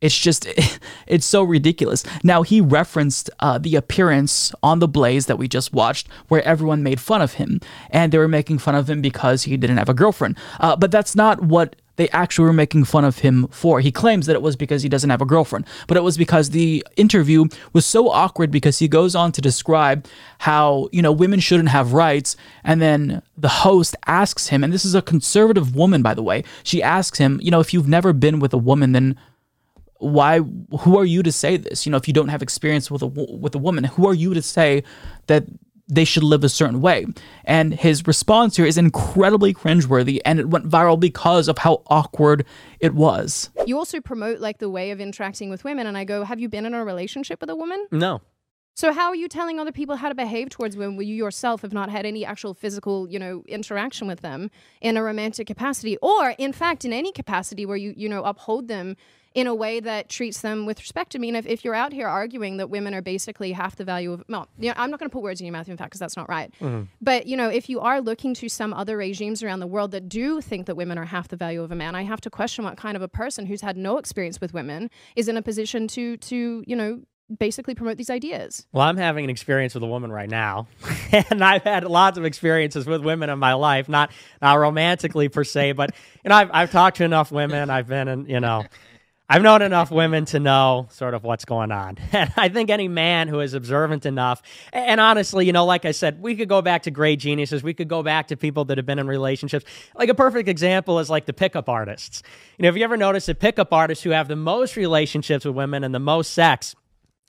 It's just, it's so ridiculous. Now, he referenced uh, the appearance on The Blaze that we just watched, where everyone made fun of him. And they were making fun of him because he didn't have a girlfriend. Uh, but that's not what they actually were making fun of him for. He claims that it was because he doesn't have a girlfriend, but it was because the interview was so awkward because he goes on to describe how, you know, women shouldn't have rights. And then the host asks him, and this is a conservative woman, by the way, she asks him, you know, if you've never been with a woman, then why who are you to say this you know if you don't have experience with a with a woman who are you to say that they should live a certain way and his response here is incredibly cringeworthy and it went viral because of how awkward it was You also promote like the way of interacting with women, and I go, "Have you been in a relationship with a woman?" No. So how are you telling other people how to behave towards women when you yourself have not had any actual physical, you know, interaction with them in a romantic capacity, or in fact in any capacity where you you know uphold them in a way that treats them with respect? I mean, if, if you're out here arguing that women are basically half the value of, well, you know, I'm not going to put words in your mouth, in fact, because that's not right. Mm-hmm. But you know, if you are looking to some other regimes around the world that do think that women are half the value of a man, I have to question what kind of a person who's had no experience with women is in a position to to you know basically promote these ideas. Well, I'm having an experience with a woman right now, and I've had lots of experiences with women in my life, not not romantically per se, but you know, I've I've talked to enough women. I've been in, you know. I've known enough women to know sort of what's going on. And I think any man who is observant enough, and honestly, you know, like I said, we could go back to great geniuses. We could go back to people that have been in relationships. Like a perfect example is like the pickup artists. You know, have you ever noticed that pickup artists who have the most relationships with women and the most sex,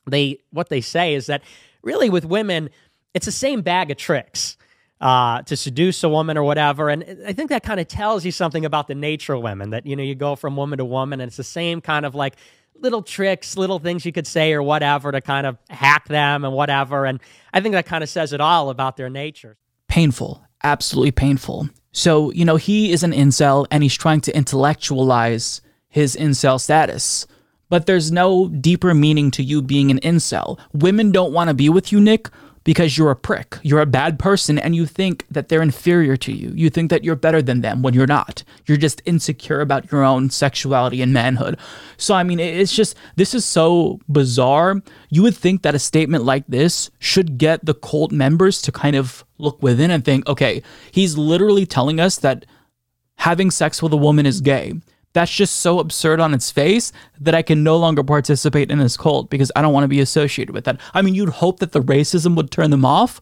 they what they say is that really with women, it's the same bag of tricks uh, to seduce a woman or whatever. And I think that kind of tells you something about the nature of women that, you know, you go from woman to woman and it's the same kind of like little tricks, little things you could say or whatever to kind of hack them and whatever. And I think that kind of says it all about their nature. painful, absolutely painful. So, you know, he is an incel and he's trying to intellectualize his incel status. But there's no deeper meaning to you being an incel. Women don't want to be with you, Nick, because you're a prick. You're a bad person and you think that they're inferior to you. You think that you're better than them when you're not. You're just insecure about your own sexuality and manhood. So, I mean, it's just, this is so bizarre. You would think that a statement like this should get the cult members to kind of look within and think, okay, he's literally telling us that having sex with a woman is gay. That's just so absurd on its face that I can no longer participate in this cult because I don't want to be associated with that. I mean, you'd hope that the racism would turn them off,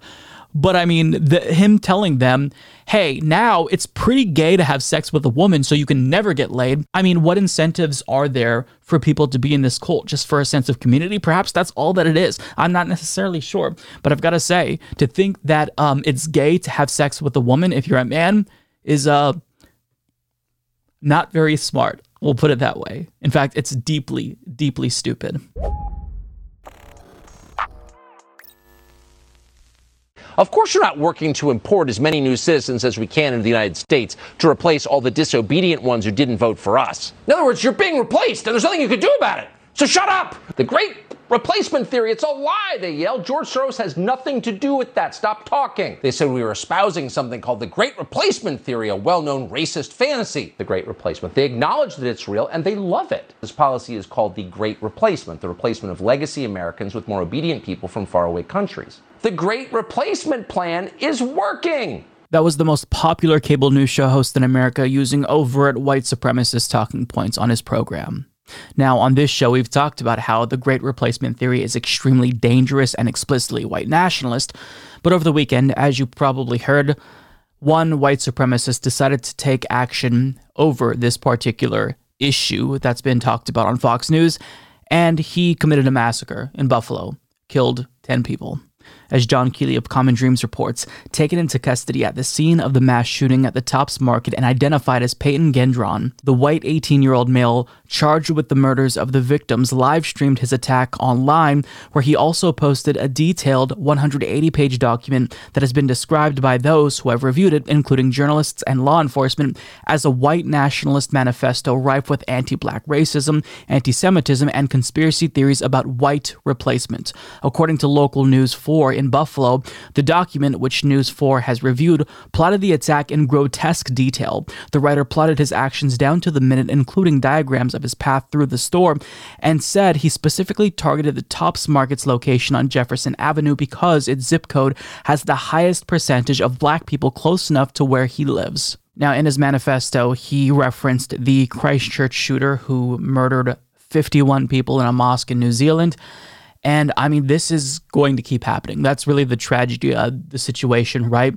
but I mean, the, him telling them, hey, now it's pretty gay to have sex with a woman so you can never get laid. I mean, what incentives are there for people to be in this cult just for a sense of community? Perhaps that's all that it is. I'm not necessarily sure, but I've got to say, to think that um, it's gay to have sex with a woman if you're a man is uh not very smart. We'll put it that way. In fact, it's deeply, deeply stupid. Of course, you're not working to import as many new citizens as we can into the United States to replace all the disobedient ones who didn't vote for us. In other words, you're being replaced, and there's nothing you can do about it. So shut up! The great replacement theory, it's a lie, they yelled. George Soros has nothing to do with that. Stop talking. They said we were espousing something called the great replacement theory, a well known racist fantasy. The great replacement. They acknowledge that it's real and they love it. This policy is called the great replacement, the replacement of legacy Americans with more obedient people from faraway countries. The great replacement plan is working. That was the most popular cable news show host in America using overt white supremacist talking points on his program. Now, on this show, we've talked about how the Great Replacement Theory is extremely dangerous and explicitly white nationalist. But over the weekend, as you probably heard, one white supremacist decided to take action over this particular issue that's been talked about on Fox News, and he committed a massacre in Buffalo, killed 10 people as Jon Queally of Common Dreams reports, taken into custody at the scene of the mass shooting at the Tops Market and identified as Peyton Gendron, the white 18 year old male charged with the murders of the victims, live streamed his attack online, where he also posted a detailed 180 page document that has been described by those who have reviewed it, including journalists and law enforcement, as a white nationalist manifesto rife with anti black racism, anti Semitism, and conspiracy theories about white replacement. According to local News 4 in Buffalo, the document, which News 4 has reviewed, plotted the attack in grotesque detail. The writer plotted his actions down to the minute, including diagrams of his path through the store, and said he specifically targeted the Tops Market's location on Jefferson Avenue because its zip code has the highest percentage of black people close enough to where he lives. Now, in his manifesto, he referenced the Christchurch shooter who murdered 51 people in a mosque in New Zealand. And I mean, this is going to keep happening. That's really the tragedy of the situation, right?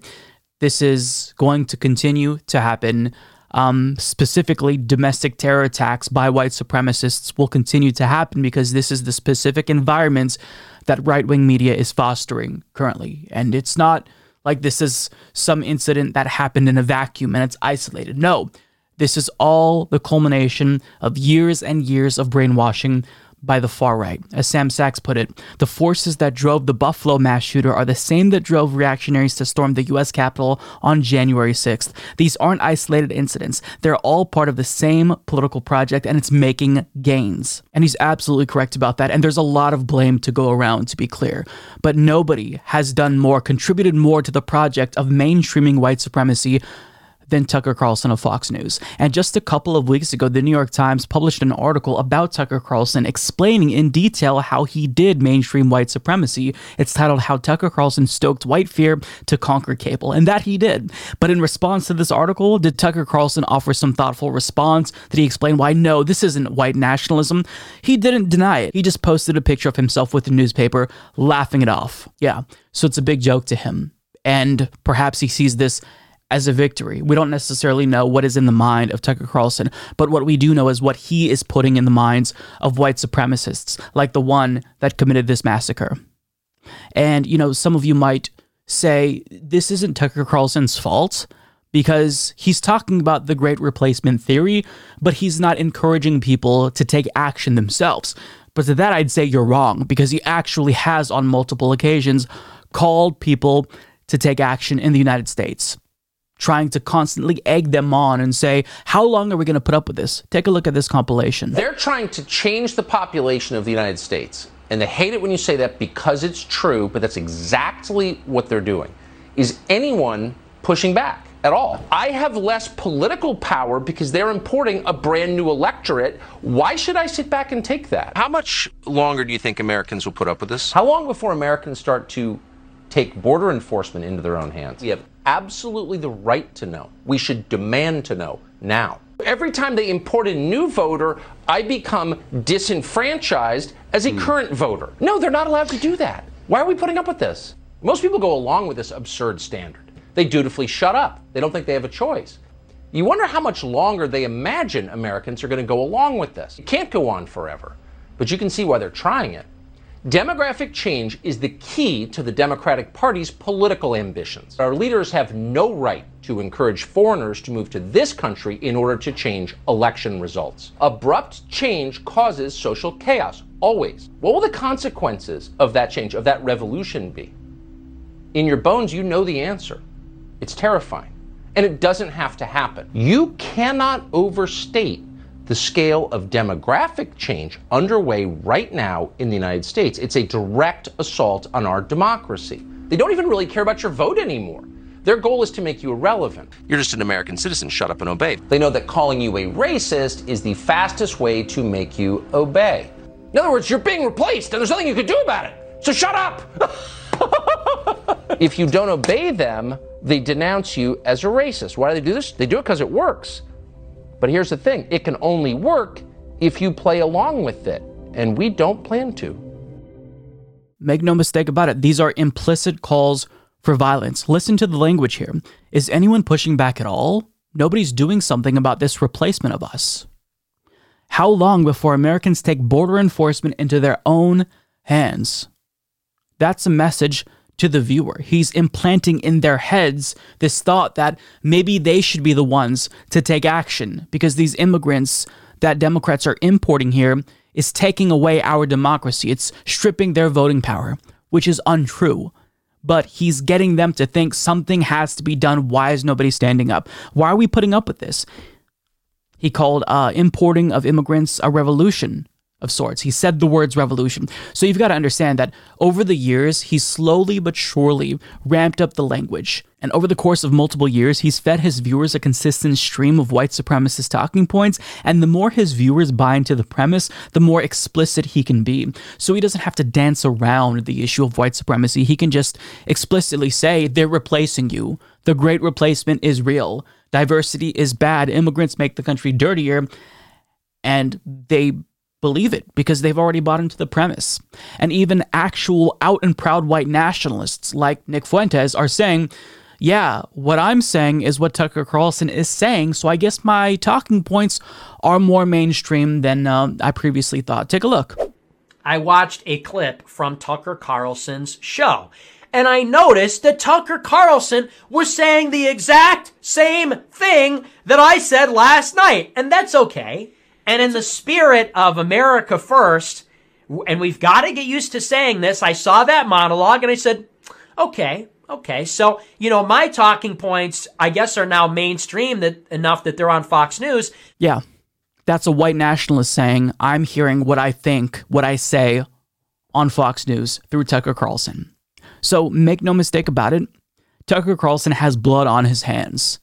This is going to continue to happen. Um, specifically, domestic terror attacks by white supremacists will continue to happen because this is the specific environment that right wing media is fostering currently. And it's not like this is some incident that happened in a vacuum and it's isolated. No, this is all the culmination of years and years of brainwashing by the far right. As Sam Sachs put it, the forces that drove the Buffalo mass shooter are the same that drove reactionaries to storm the U.S. Capitol on January 6th. These aren't isolated incidents, they're all part of the same political project, and it's making gains. And he's absolutely correct about that. And there's a lot of blame to go around, to be clear. But nobody has done more, contributed more to the project of mainstreaming white supremacy than Tucker Carlson of Fox News. And just a couple of weeks ago, the New York Times published an article about Tucker Carlson explaining in detail how he did mainstream white supremacy. It's titled How Tucker Carlson Stoked White Fear to Conquer Cable. And that he did. But in response to this article, did Tucker Carlson offer some thoughtful response? Did he explain why no, this isn't white nationalism? He didn't deny it. He just posted a picture of himself with the newspaper, laughing it off. Yeah. So it's a big joke to him. And perhaps he sees this as a victory. We don't necessarily know what is in the mind of Tucker Carlson, but what we do know is what he is putting in the minds of white supremacists, like the one that committed this massacre. And, you know, some of you might say this isn't Tucker Carlson's fault because he's talking about the great replacement theory, but he's not encouraging people to take action themselves. But to that, I'd say you're wrong because he actually has, on multiple occasions, called people to take action in the United States trying to constantly egg them on and say, How long are we going to put up with this? Take a look at this compilation. They're trying to change the population of the United States. And they hate it when you say that because it's true, but that's exactly what they're doing. Is anyone pushing back? At all. I have less political power because they're importing a brand new electorate. Why should I sit back and take that? How much longer do you think Americans will put up with this? How long before Americans start to take border enforcement into their own hands? We have absolutely the right to know. We should demand to know now. Every time they import a new voter, I become disenfranchised as a hmm. current voter. No, they're not allowed to do that. Why are we putting up with this? Most people go along with this absurd standard. They dutifully shut up. They don't think they have a choice. You wonder how much longer they imagine Americans are going to go along with this. It can't go on forever, but you can see why they're trying it. Demographic change is the key to the Democratic Party's political ambitions. Our leaders have no right to encourage foreigners to move to this country in order to change election results. Abrupt change causes social chaos, always. What will the consequences of that change, of that revolution be? In your bones, you know the answer. It's terrifying. And it doesn't have to happen. You cannot overstate the scale of demographic change underway right now in the United States. It's a direct assault on our democracy. They don't even really care about your vote anymore. Their goal is to make you irrelevant. You're just an American citizen. Shut up and obey. They know that calling you a racist is the fastest way to make you obey. In other words, you're being replaced and there's nothing you can do about it. So shut up. if you don't obey them, they denounce you as a racist. Why do they do this? They do it because it works. But here's the thing it can only work if you play along with it. And we don't plan to. Make no mistake about it, these are implicit calls for violence. Listen to the language here. Is anyone pushing back at all? Nobody's doing something about this replacement of us. How long before Americans take border enforcement into their own hands? That's a message to the viewer. He's implanting in their heads this thought that maybe they should be the ones to take action because these immigrants that Democrats are importing here is taking away our democracy. It's stripping their voting power, which is untrue but he's getting them to think something has to be done. Why is nobody standing up? Why are we putting up with this? He called uh, importing of immigrants a revolution of sorts. He said the words revolution. So you've got to understand that over the years, he's slowly but surely ramped up the language. And over the course of multiple years, he's fed his viewers a consistent stream of white supremacist talking points. And the more his viewers buy into the premise, the more explicit he can be. So he doesn't have to dance around the issue of white supremacy. He can just explicitly say, they're replacing you. The great replacement is real. Diversity is bad. Immigrants make the country dirtier. And they believe it because they've already bought into the premise. And even actual out and proud white nationalists like Nick Fuentes are saying, yeah, what I'm saying is what Tucker Carlson is saying, so I guess my talking points are more mainstream than uh, I previously thought. Take a look. I watched a clip from Tucker Carlson's show. And I noticed that Tucker Carlson was saying the exact same thing that I said last night. And that's okay and in the spirit of America first, and we've got to get used to saying this, I saw that monologue and I said, okay, okay. So, you know, my talking points, I guess, are now mainstream that enough that they're on Fox News. Yeah. That's a white nationalist saying, I'm hearing what I think, what I say on Fox News through Tucker Carlson. So make no mistake about it, Tucker Carlson has blood on his hands.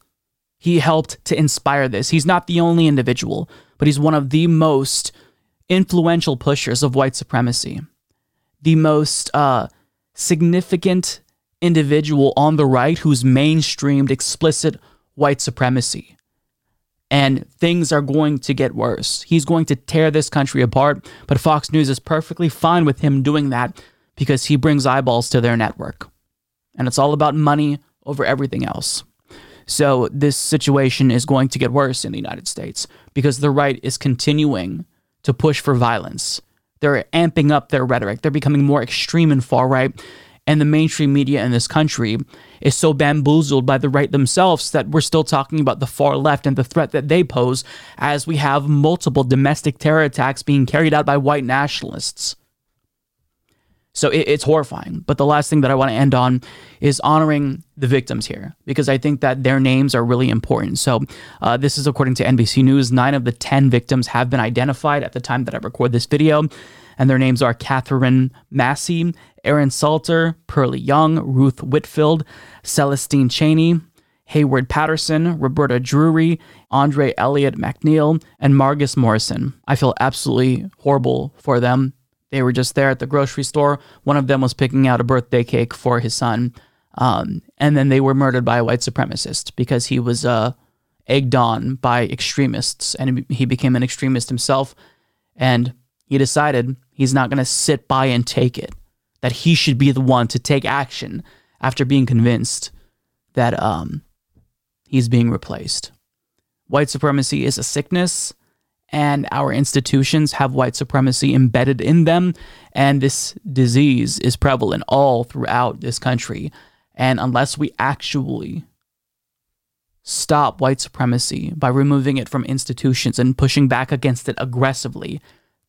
He helped to inspire this. He's not the only individual but he's one of the most influential pushers of white supremacy, the most uh, significant individual on the right who's mainstreamed explicit white supremacy. And things are going to get worse. He's going to tear this country apart, but Fox News is perfectly fine with him doing that because he brings eyeballs to their network. And it's all about money over everything else. So this situation is going to get worse in the United States because the right is continuing to push for violence. They're amping up their rhetoric. They're becoming more extreme and far right. And the mainstream media in this country is so bamboozled by the right themselves that we're still talking about the far left and the threat that they pose as we have multiple domestic terror attacks being carried out by white nationalists. So it, it's horrifying. But the last thing that I want to end on is honoring the victims here because I think that their names are really important. So uh, this is according to NBC News. Nine of the 10 victims have been identified at the time that I record this video. And their names are Katherine Massey, Aaron Salter, Pearlie Young, Ruth Whitfield, Celestine Chaney, Heyward Patterson, Roberta Drury, Andre Elliott McNeil, and Margus Morrison. I feel absolutely horrible for them. They were just there at the grocery store. One of them was picking out a birthday cake for his son. Um, and then they were murdered by a white supremacist because he was uh, egged on by extremists and he became an extremist himself. And he decided he's not going to sit by and take it, that he should be the one to take action after being convinced that um, he's being replaced. White supremacy is a sickness and our institutions have white supremacy embedded in them. And this disease is prevalent all throughout this country. And unless we actually stop white supremacy by removing it from institutions and pushing back against it aggressively,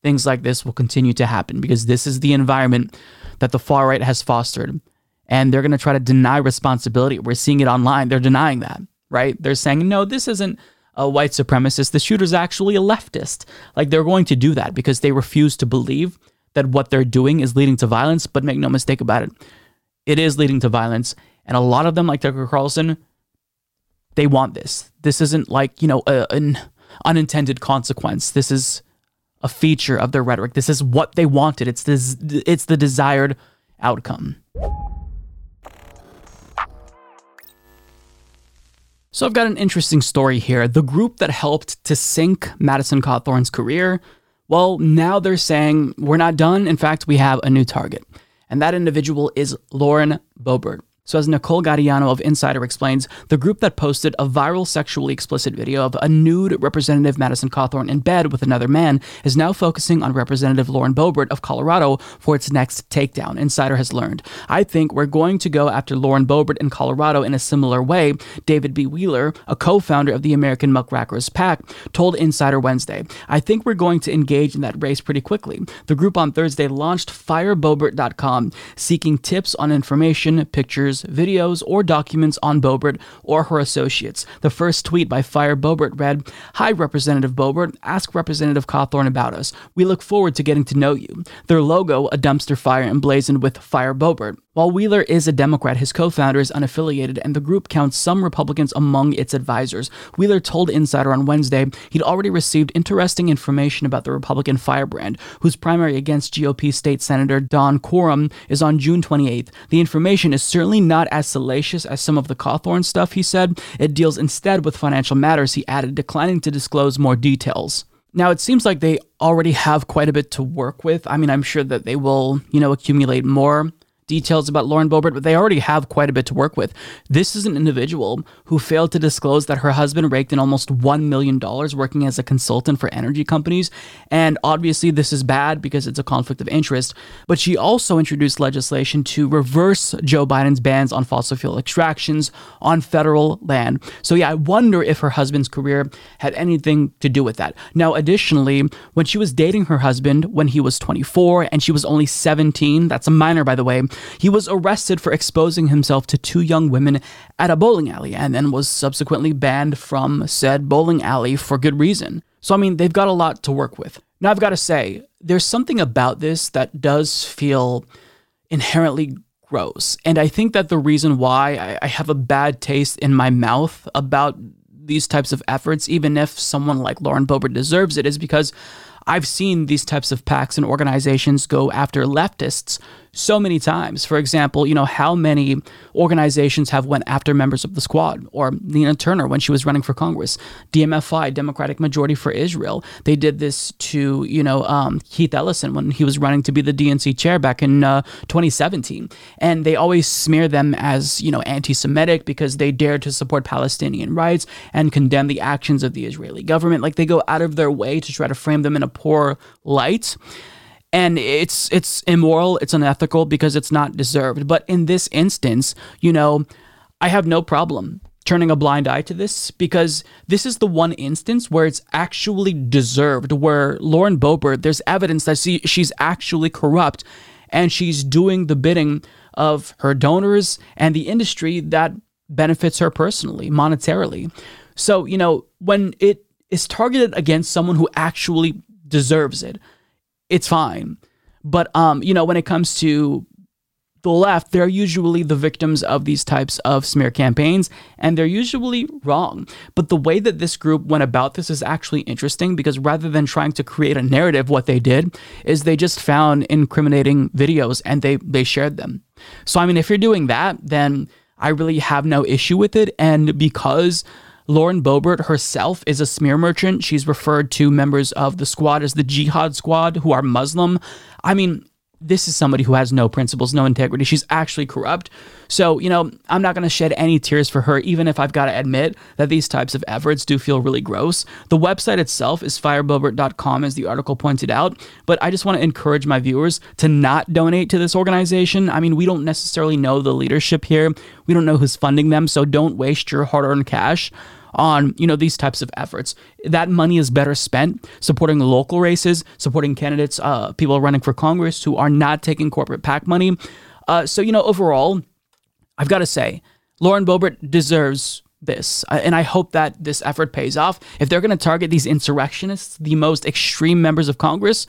things like this will continue to happen because this is the environment that the far right has fostered. and they're going to try to deny responsibility. We're seeing it online. They're denying that, right? They're saying, no, this isn't a white supremacist. The shooter's actually a leftist. Like they're going to do that because they refuse to believe that what they're doing is leading to violence. But make no mistake about it, it is leading to violence. And a lot of them, like Tucker Carlson, they want this. This isn't like, you know, a, an unintended consequence. This is a feature of their rhetoric. This is what they wanted. It's this it's the desired outcome. So I've got an interesting story here. The group that helped to sink Madison Cawthorn's career, well, now they're saying we're not done. In fact, we have a new target. And that individual is Lauren Boebert. So, as Nicole Gaudiano of Insider explains, the group that posted a viral sexually explicit video of a nude Representative Madison Cawthorn in bed with another man is now focusing on Representative Lauren Boebert of Colorado for its next takedown, Insider has learned. I think we're going to go after Lauren Boebert in Colorado in a similar way, David B. Wheeler, a co founder of the American Muckrakers PAC, told Insider Wednesday. I think we're going to engage in that race pretty quickly. The group on Thursday launched fireboebert.com, seeking tips on information, pictures, videos, or documents on Boebert or her associates. The first tweet by Fire Boebert read, Hi, Representative Boebert. Ask Representative Cawthorn about us. We look forward to getting to know you. Their logo, a dumpster fire emblazoned with Fire Boebert. While Wheeler is a Democrat, his co founder is unaffiliated, and the group counts some Republicans among its advisors. Wheeler told Insider on Wednesday he'd already received interesting information about the Republican firebrand, whose primary against GOP State Senator Don Coram is on June 28th. The information is certainly not as salacious as some of the Cawthorn stuff, he said. It deals instead with financial matters, he added, declining to disclose more details. Now, it seems like they already have quite a bit to work with. I mean, I'm sure that they will, you know, accumulate more details about Lauren Boebert, but they already have quite a bit to work with. This is an individual who failed to disclose that her husband raked in almost $1 million working as a consultant for energy companies. And obviously, this is bad because it's a conflict of interest. But she also introduced legislation to reverse Joe Biden's bans on fossil fuel extractions on federal land. So, yeah, I wonder if her husband's career had anything to do with that. Now, additionally, when she was dating her husband when he was 24 and she was only 17, that's a minor, by the way, he was arrested for exposing himself to two young women at a bowling alley and then was subsequently banned from said bowling alley for good reason. So, I mean, they've got a lot to work with. Now, I've got to say, there's something about this that does feel inherently gross. And I think that the reason why I, have a bad taste in my mouth about these types of efforts, even if someone like Lauren Boebert deserves it, is because I've seen these types of PACs and organizations go after leftists so many times. For example, you know, how many organizations have went after members of the squad or Nina Turner when she was running for Congress, DMFI, Democratic Majority for Israel. They did this to, you know, um, Keith Ellison when he was running to be the DNC chair back in uh, 2017. And they always smear them as, you know, anti-Semitic because they dared to support Palestinian rights and condemn the actions of the Israeli government. Like they go out of their way to try to frame them in a poor light and it's it's immoral it's unethical because it's not deserved. But in this instance you know i have no problem turning a blind eye to this because this is the one instance where it's actually deserved where lauren boebert there's evidence that she, she's actually corrupt and she's doing the bidding of her donors and the industry that benefits her personally monetarily. So you know when it is targeted against someone who actually deserves it it's fine. But um, you know, when it comes to the left, they're usually the victims of these types of smear campaigns, and they're usually wrong. But the way that this group went about this is actually interesting because rather than trying to create a narrative, what they did is they just found incriminating videos and they they shared them. So I mean, if you're doing that, then I really have no issue with it. And because Lauren Boebert herself is a smear merchant. She's referred to members of the squad as the Jihad Squad, who are Muslim. I mean, this is somebody who has no principles, no integrity. She's actually corrupt. So, you know, I'm not going to shed any tears for her, even if I've got to admit that these types of efforts do feel really gross. The website itself is fireboebert.com, as the article pointed out. But I just want to encourage my viewers to not donate to this organization. I mean, we don't necessarily know the leadership here, we don't know who's funding them. So don't waste your hard earned cash on you know these types of efforts. That money is better spent supporting local races, supporting candidates, uh, people running for Congress who are not taking corporate PAC money. Uh, so you know overall, I've got to say, Lauren Boebert deserves this. Uh, And I hope that this effort pays off. If they're going to target these insurrectionists, the most extreme members of Congress,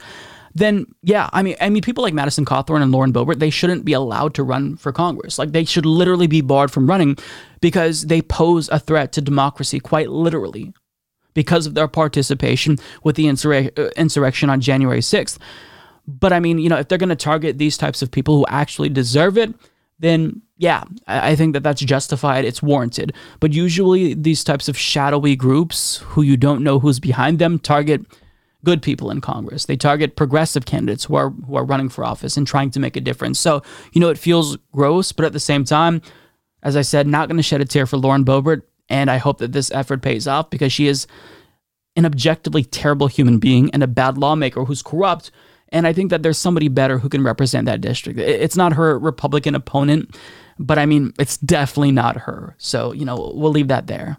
then yeah, I mean, I mean, people like Madison Cawthorn and Lauren Boebert, they shouldn't be allowed to run for Congress. Like they should literally be barred from running because they pose a threat to democracy, quite literally, because of their participation with the insur- uh, insurrection on January sixth. But I mean, you know, if they're going to target these types of people who actually deserve it, then yeah, I think that that's justified. It's warranted. But usually, these types of shadowy groups who you don't know who's behind them target good people in Congress. They target progressive candidates who are who are running for office and trying to make a difference. So you know, it feels gross, but at the same time, as I said, not going to shed a tear for Lauren Boebert. And I hope that this effort pays off because she is an objectively terrible human being and a bad lawmaker who's corrupt. And I think that there's somebody better who can represent that district. It's not her Republican opponent, but I mean, it's definitely not her. So, you know, we'll leave that there.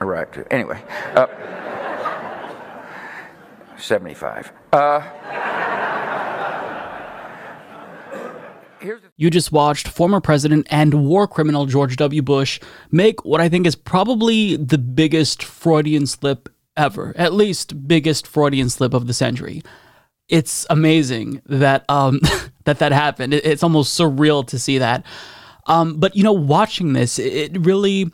Iraq. Anyway, uh, 75. Uh, You just watched former president and war criminal George W. Bush make what I think is probably the biggest Freudian slip ever, at least biggest Freudian slip of the century. It's amazing that um, that that happened. It- It's almost surreal to see that. Um, but you know, watching this, it really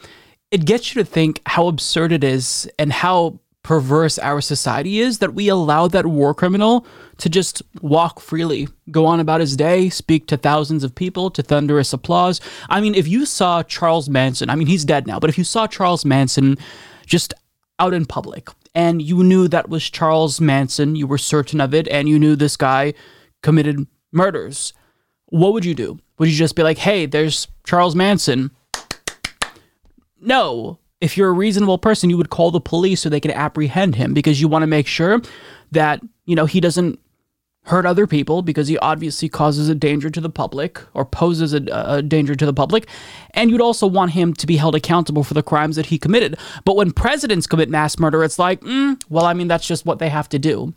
it gets you to think how absurd it is and how perverse our society is that we allow that war criminal to just walk freely, go on about his day, speak to thousands of people to thunderous applause. I mean, if you saw Charles Manson, I mean, he's dead now, but if you saw Charles Manson just out in public and you knew that was Charles Manson, you were certain of it, and you knew this guy committed murders, what would you do? Would you just be like, hey, there's Charles Manson? No. If you're a reasonable person, you would call the police so they can apprehend him because you want to make sure that, you know, he doesn't hurt other people because he obviously causes a danger to the public or poses a, a danger to the public. And you'd also want him to be held accountable for the crimes that he committed. But when presidents commit mass murder, it's like, mm, well, I mean, that's just what they have to do.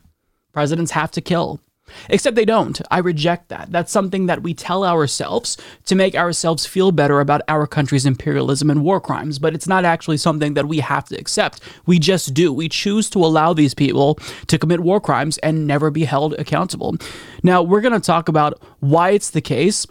Presidents have to kill. Except they don't. I reject that. That's something that we tell ourselves to make ourselves feel better about our country's imperialism and war crimes, but it's not actually something that we have to accept. We just do. We choose to allow these people to commit war crimes and never be held accountable. Now, we're going to talk about why it's the case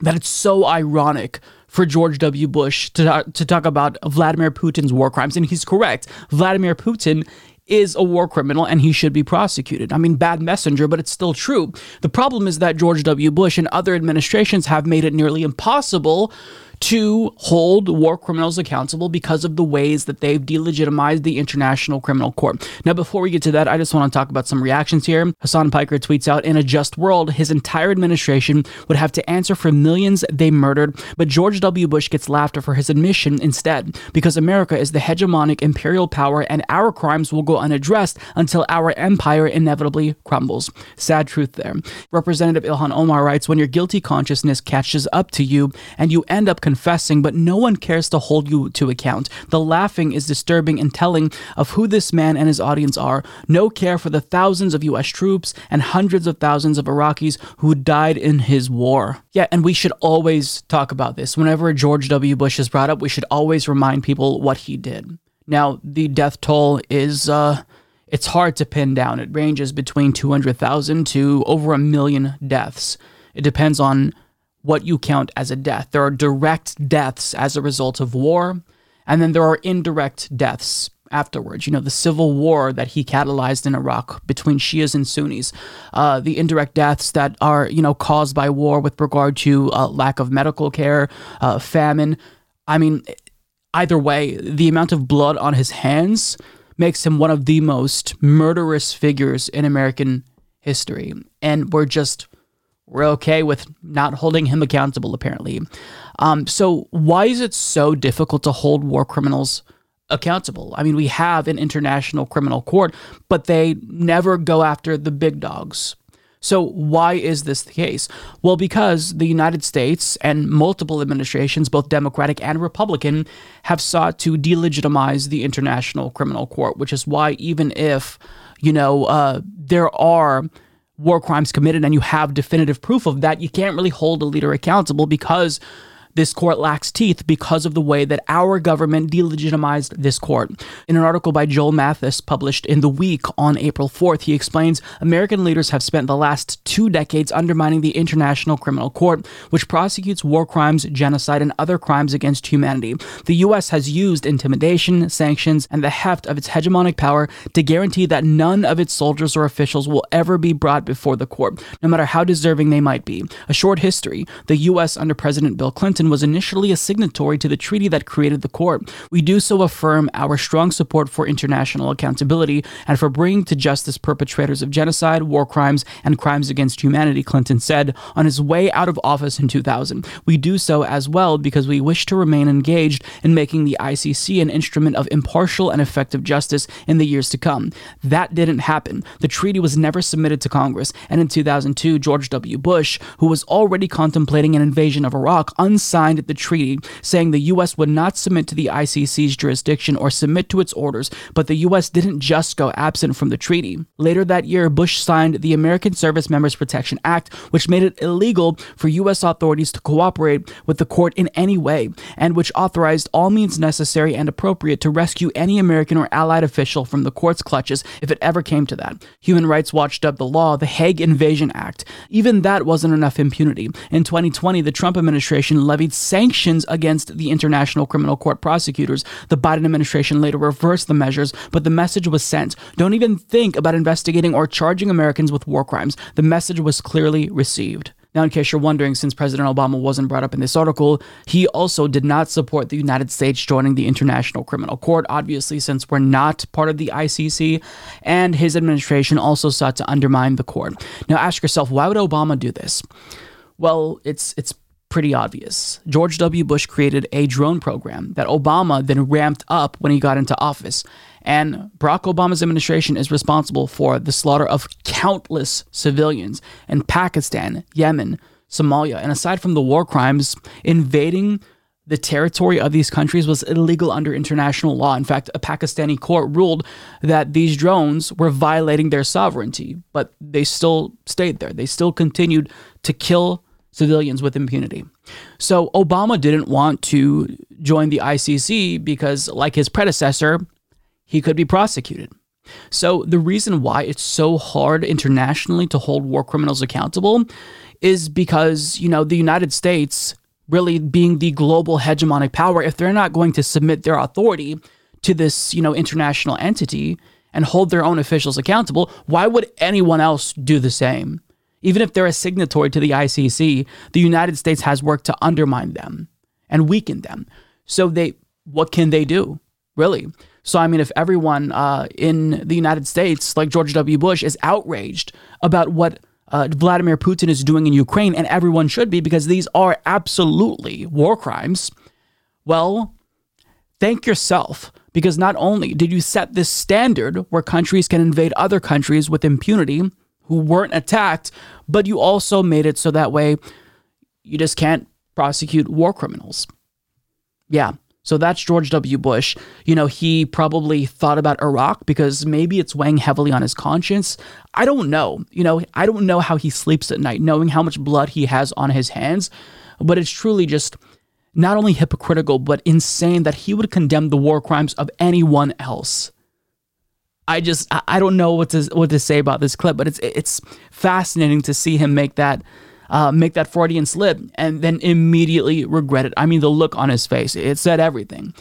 that it's so ironic for George W. Bush to, to talk about Vladimir Putin's war crimes. And he's correct. Vladimir Putin is a war criminal and he should be prosecuted. I mean, bad messenger, but it's still true. The problem is that George W. Bush and other administrations have made it nearly impossible to hold war criminals accountable because of the ways that they've delegitimized the International Criminal Court. Now, before we get to that, I just want to talk about some reactions here. Hassan Piker tweets out In a just world, his entire administration would have to answer for millions they murdered, but George W. Bush gets laughter for his admission instead, because America is the hegemonic imperial power and our crimes will go unaddressed until our empire inevitably crumbles. Sad truth there. Representative Ilhan Omar writes When your guilty consciousness catches up to you and you end up confessing, but no one cares to hold you to account. The laughing is disturbing and telling of who this man and his audience are. No care for the thousands of U.S. troops and hundreds of thousands of Iraqis who died in his war. Yeah, and we should always talk about this. Whenever George W. Bush is brought up, we should always remind people what he did. Now, the death toll is, uh, it's hard to pin down. It ranges between 200,000 to over a million deaths. It depends on what you count as a death. There are direct deaths as a result of war, and then there are indirect deaths afterwards. You know, the civil war that he catalyzed in Iraq between Shias and Sunnis, uh, the indirect deaths that are, you know, caused by war with regard to uh, lack of medical care, uh, famine. I mean, either way, the amount of blood on his hands makes him one of the most murderous figures in American history. And we're just we're okay with not holding him accountable, apparently. Um, so, why is it so difficult to hold war criminals accountable? I mean, we have an international criminal court, but they never go after the big dogs. So, why is this the case? Well, because the United States and multiple administrations, both Democratic and Republican, have sought to delegitimize the International Criminal Court, which is why, even if, you know, uh, there are war crimes committed and you have definitive proof of that, you can't really hold a leader accountable because this court lacks teeth because of the way that our government delegitimized this court. In an article by Joel Mathis published in The Week on April 4th, he explains American leaders have spent the last two decades undermining the International Criminal Court, which prosecutes war crimes, genocide, and other crimes against humanity. The U.S. has used intimidation, sanctions, and the heft of its hegemonic power to guarantee that none of its soldiers or officials will ever be brought before the court, no matter how deserving they might be. A short history the U.S. under President Bill Clinton was initially a signatory to the treaty that created the court. We do so affirm our strong support for international accountability and for bringing to justice perpetrators of genocide, war crimes, and crimes against humanity, Clinton said on his way out of office in 2000. We do so as well because we wish to remain engaged in making the ICC an instrument of impartial and effective justice in the years to come. That didn't happen. The treaty was never submitted to Congress, and in 2002, George W. Bush, who was already contemplating an invasion of Iraq, unsigned signed the treaty, saying the U.S. would not submit to the ICC's jurisdiction or submit to its orders, but the U.S. didn't just go absent from the treaty. Later that year, Bush signed the American Service Members Protection Act, which made it illegal for U.S. authorities to cooperate with the court in any way, and which authorized all means necessary and appropriate to rescue any American or allied official from the court's clutches if it ever came to that. Human Rights Watch dubbed the law the Hague Invasion Act. Even that wasn't enough impunity. In 2020, the Trump administration levied sanctions against the International Criminal Court prosecutors. The Biden administration later reversed the measures, but the message was sent. Don't even think about investigating or charging Americans with war crimes. The message was clearly received. Now, in case you're wondering, since President Obama wasn't brought up in this article, he also did not support the United States joining the International Criminal Court, obviously, since we're not part of the ICC, and his administration also sought to undermine the court. Now, ask yourself, why would Obama do this? Well, it's it's pretty obvious. George W. Bush created a drone program that Obama then ramped up when he got into office. And Barack Obama's administration is responsible for the slaughter of countless civilians in Pakistan, Yemen, Somalia. And aside from the war crimes, invading the territory of these countries was illegal under international law. In fact, a Pakistani court ruled that these drones were violating their sovereignty, but they still stayed there. They still continued to kill civilians with impunity. So Obama didn't want to join the ICC because, like his predecessor, he could be prosecuted. So the reason why it's so hard internationally to hold war criminals accountable is because, you know, the United States really being the global hegemonic power, if they're not going to submit their authority to this, you know, international entity and hold their own officials accountable, why would anyone else do the same? Even if they're a signatory to the ICC, the United States has worked to undermine them and weaken them. So they, what can they do, really? So I mean, if everyone uh, in the United States, like George W. Bush, is outraged about what uh, Vladimir Putin is doing in Ukraine, and everyone should be because these are absolutely war crimes, well, thank yourself because not only did you set this standard where countries can invade other countries with impunity who weren't attacked, but you also made it so that way you just can't prosecute war criminals. Yeah. So that's George W. Bush. You know, he probably thought about Iraq because maybe it's weighing heavily on his conscience. I don't know. You know, I don't know how he sleeps at night, knowing how much blood he has on his hands. But it's truly just not only hypocritical, but insane that he would condemn the war crimes of anyone else. I just I don't know what to what to say about this clip, but it's it's fascinating to see him make that uh, make that Freudian slip and then immediately regret it. I mean, the look on his face it said everything.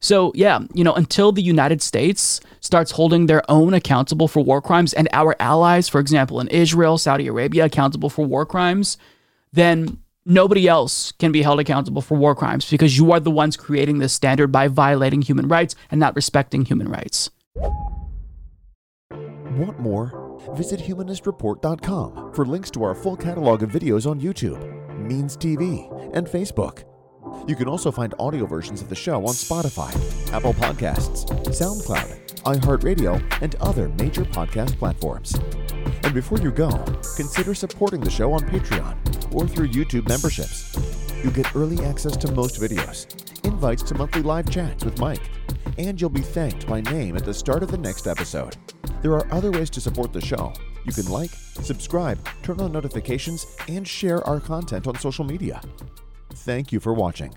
So yeah, you know, until the United States starts holding their own accountable for war crimes and our allies, for example, in Israel, Saudi Arabia, accountable for war crimes, then nobody else can be held accountable for war crimes because you are the ones creating this standard by violating human rights and not respecting human rights. Want more? Visit humanistreport.com for links to our full catalog of videos on YouTube, Means TV, and Facebook. You can also find audio versions of the show on Spotify, Apple Podcasts, SoundCloud, iHeartRadio, and other major podcast platforms. And before you go, consider supporting the show on Patreon or through YouTube memberships. You get early access to most videos, invites to monthly live chats with Mike, and you'll be thanked by name at the start of the next episode. There are other ways to support the show. You can like, subscribe, turn on notifications, and share our content on social media. Thank you for watching.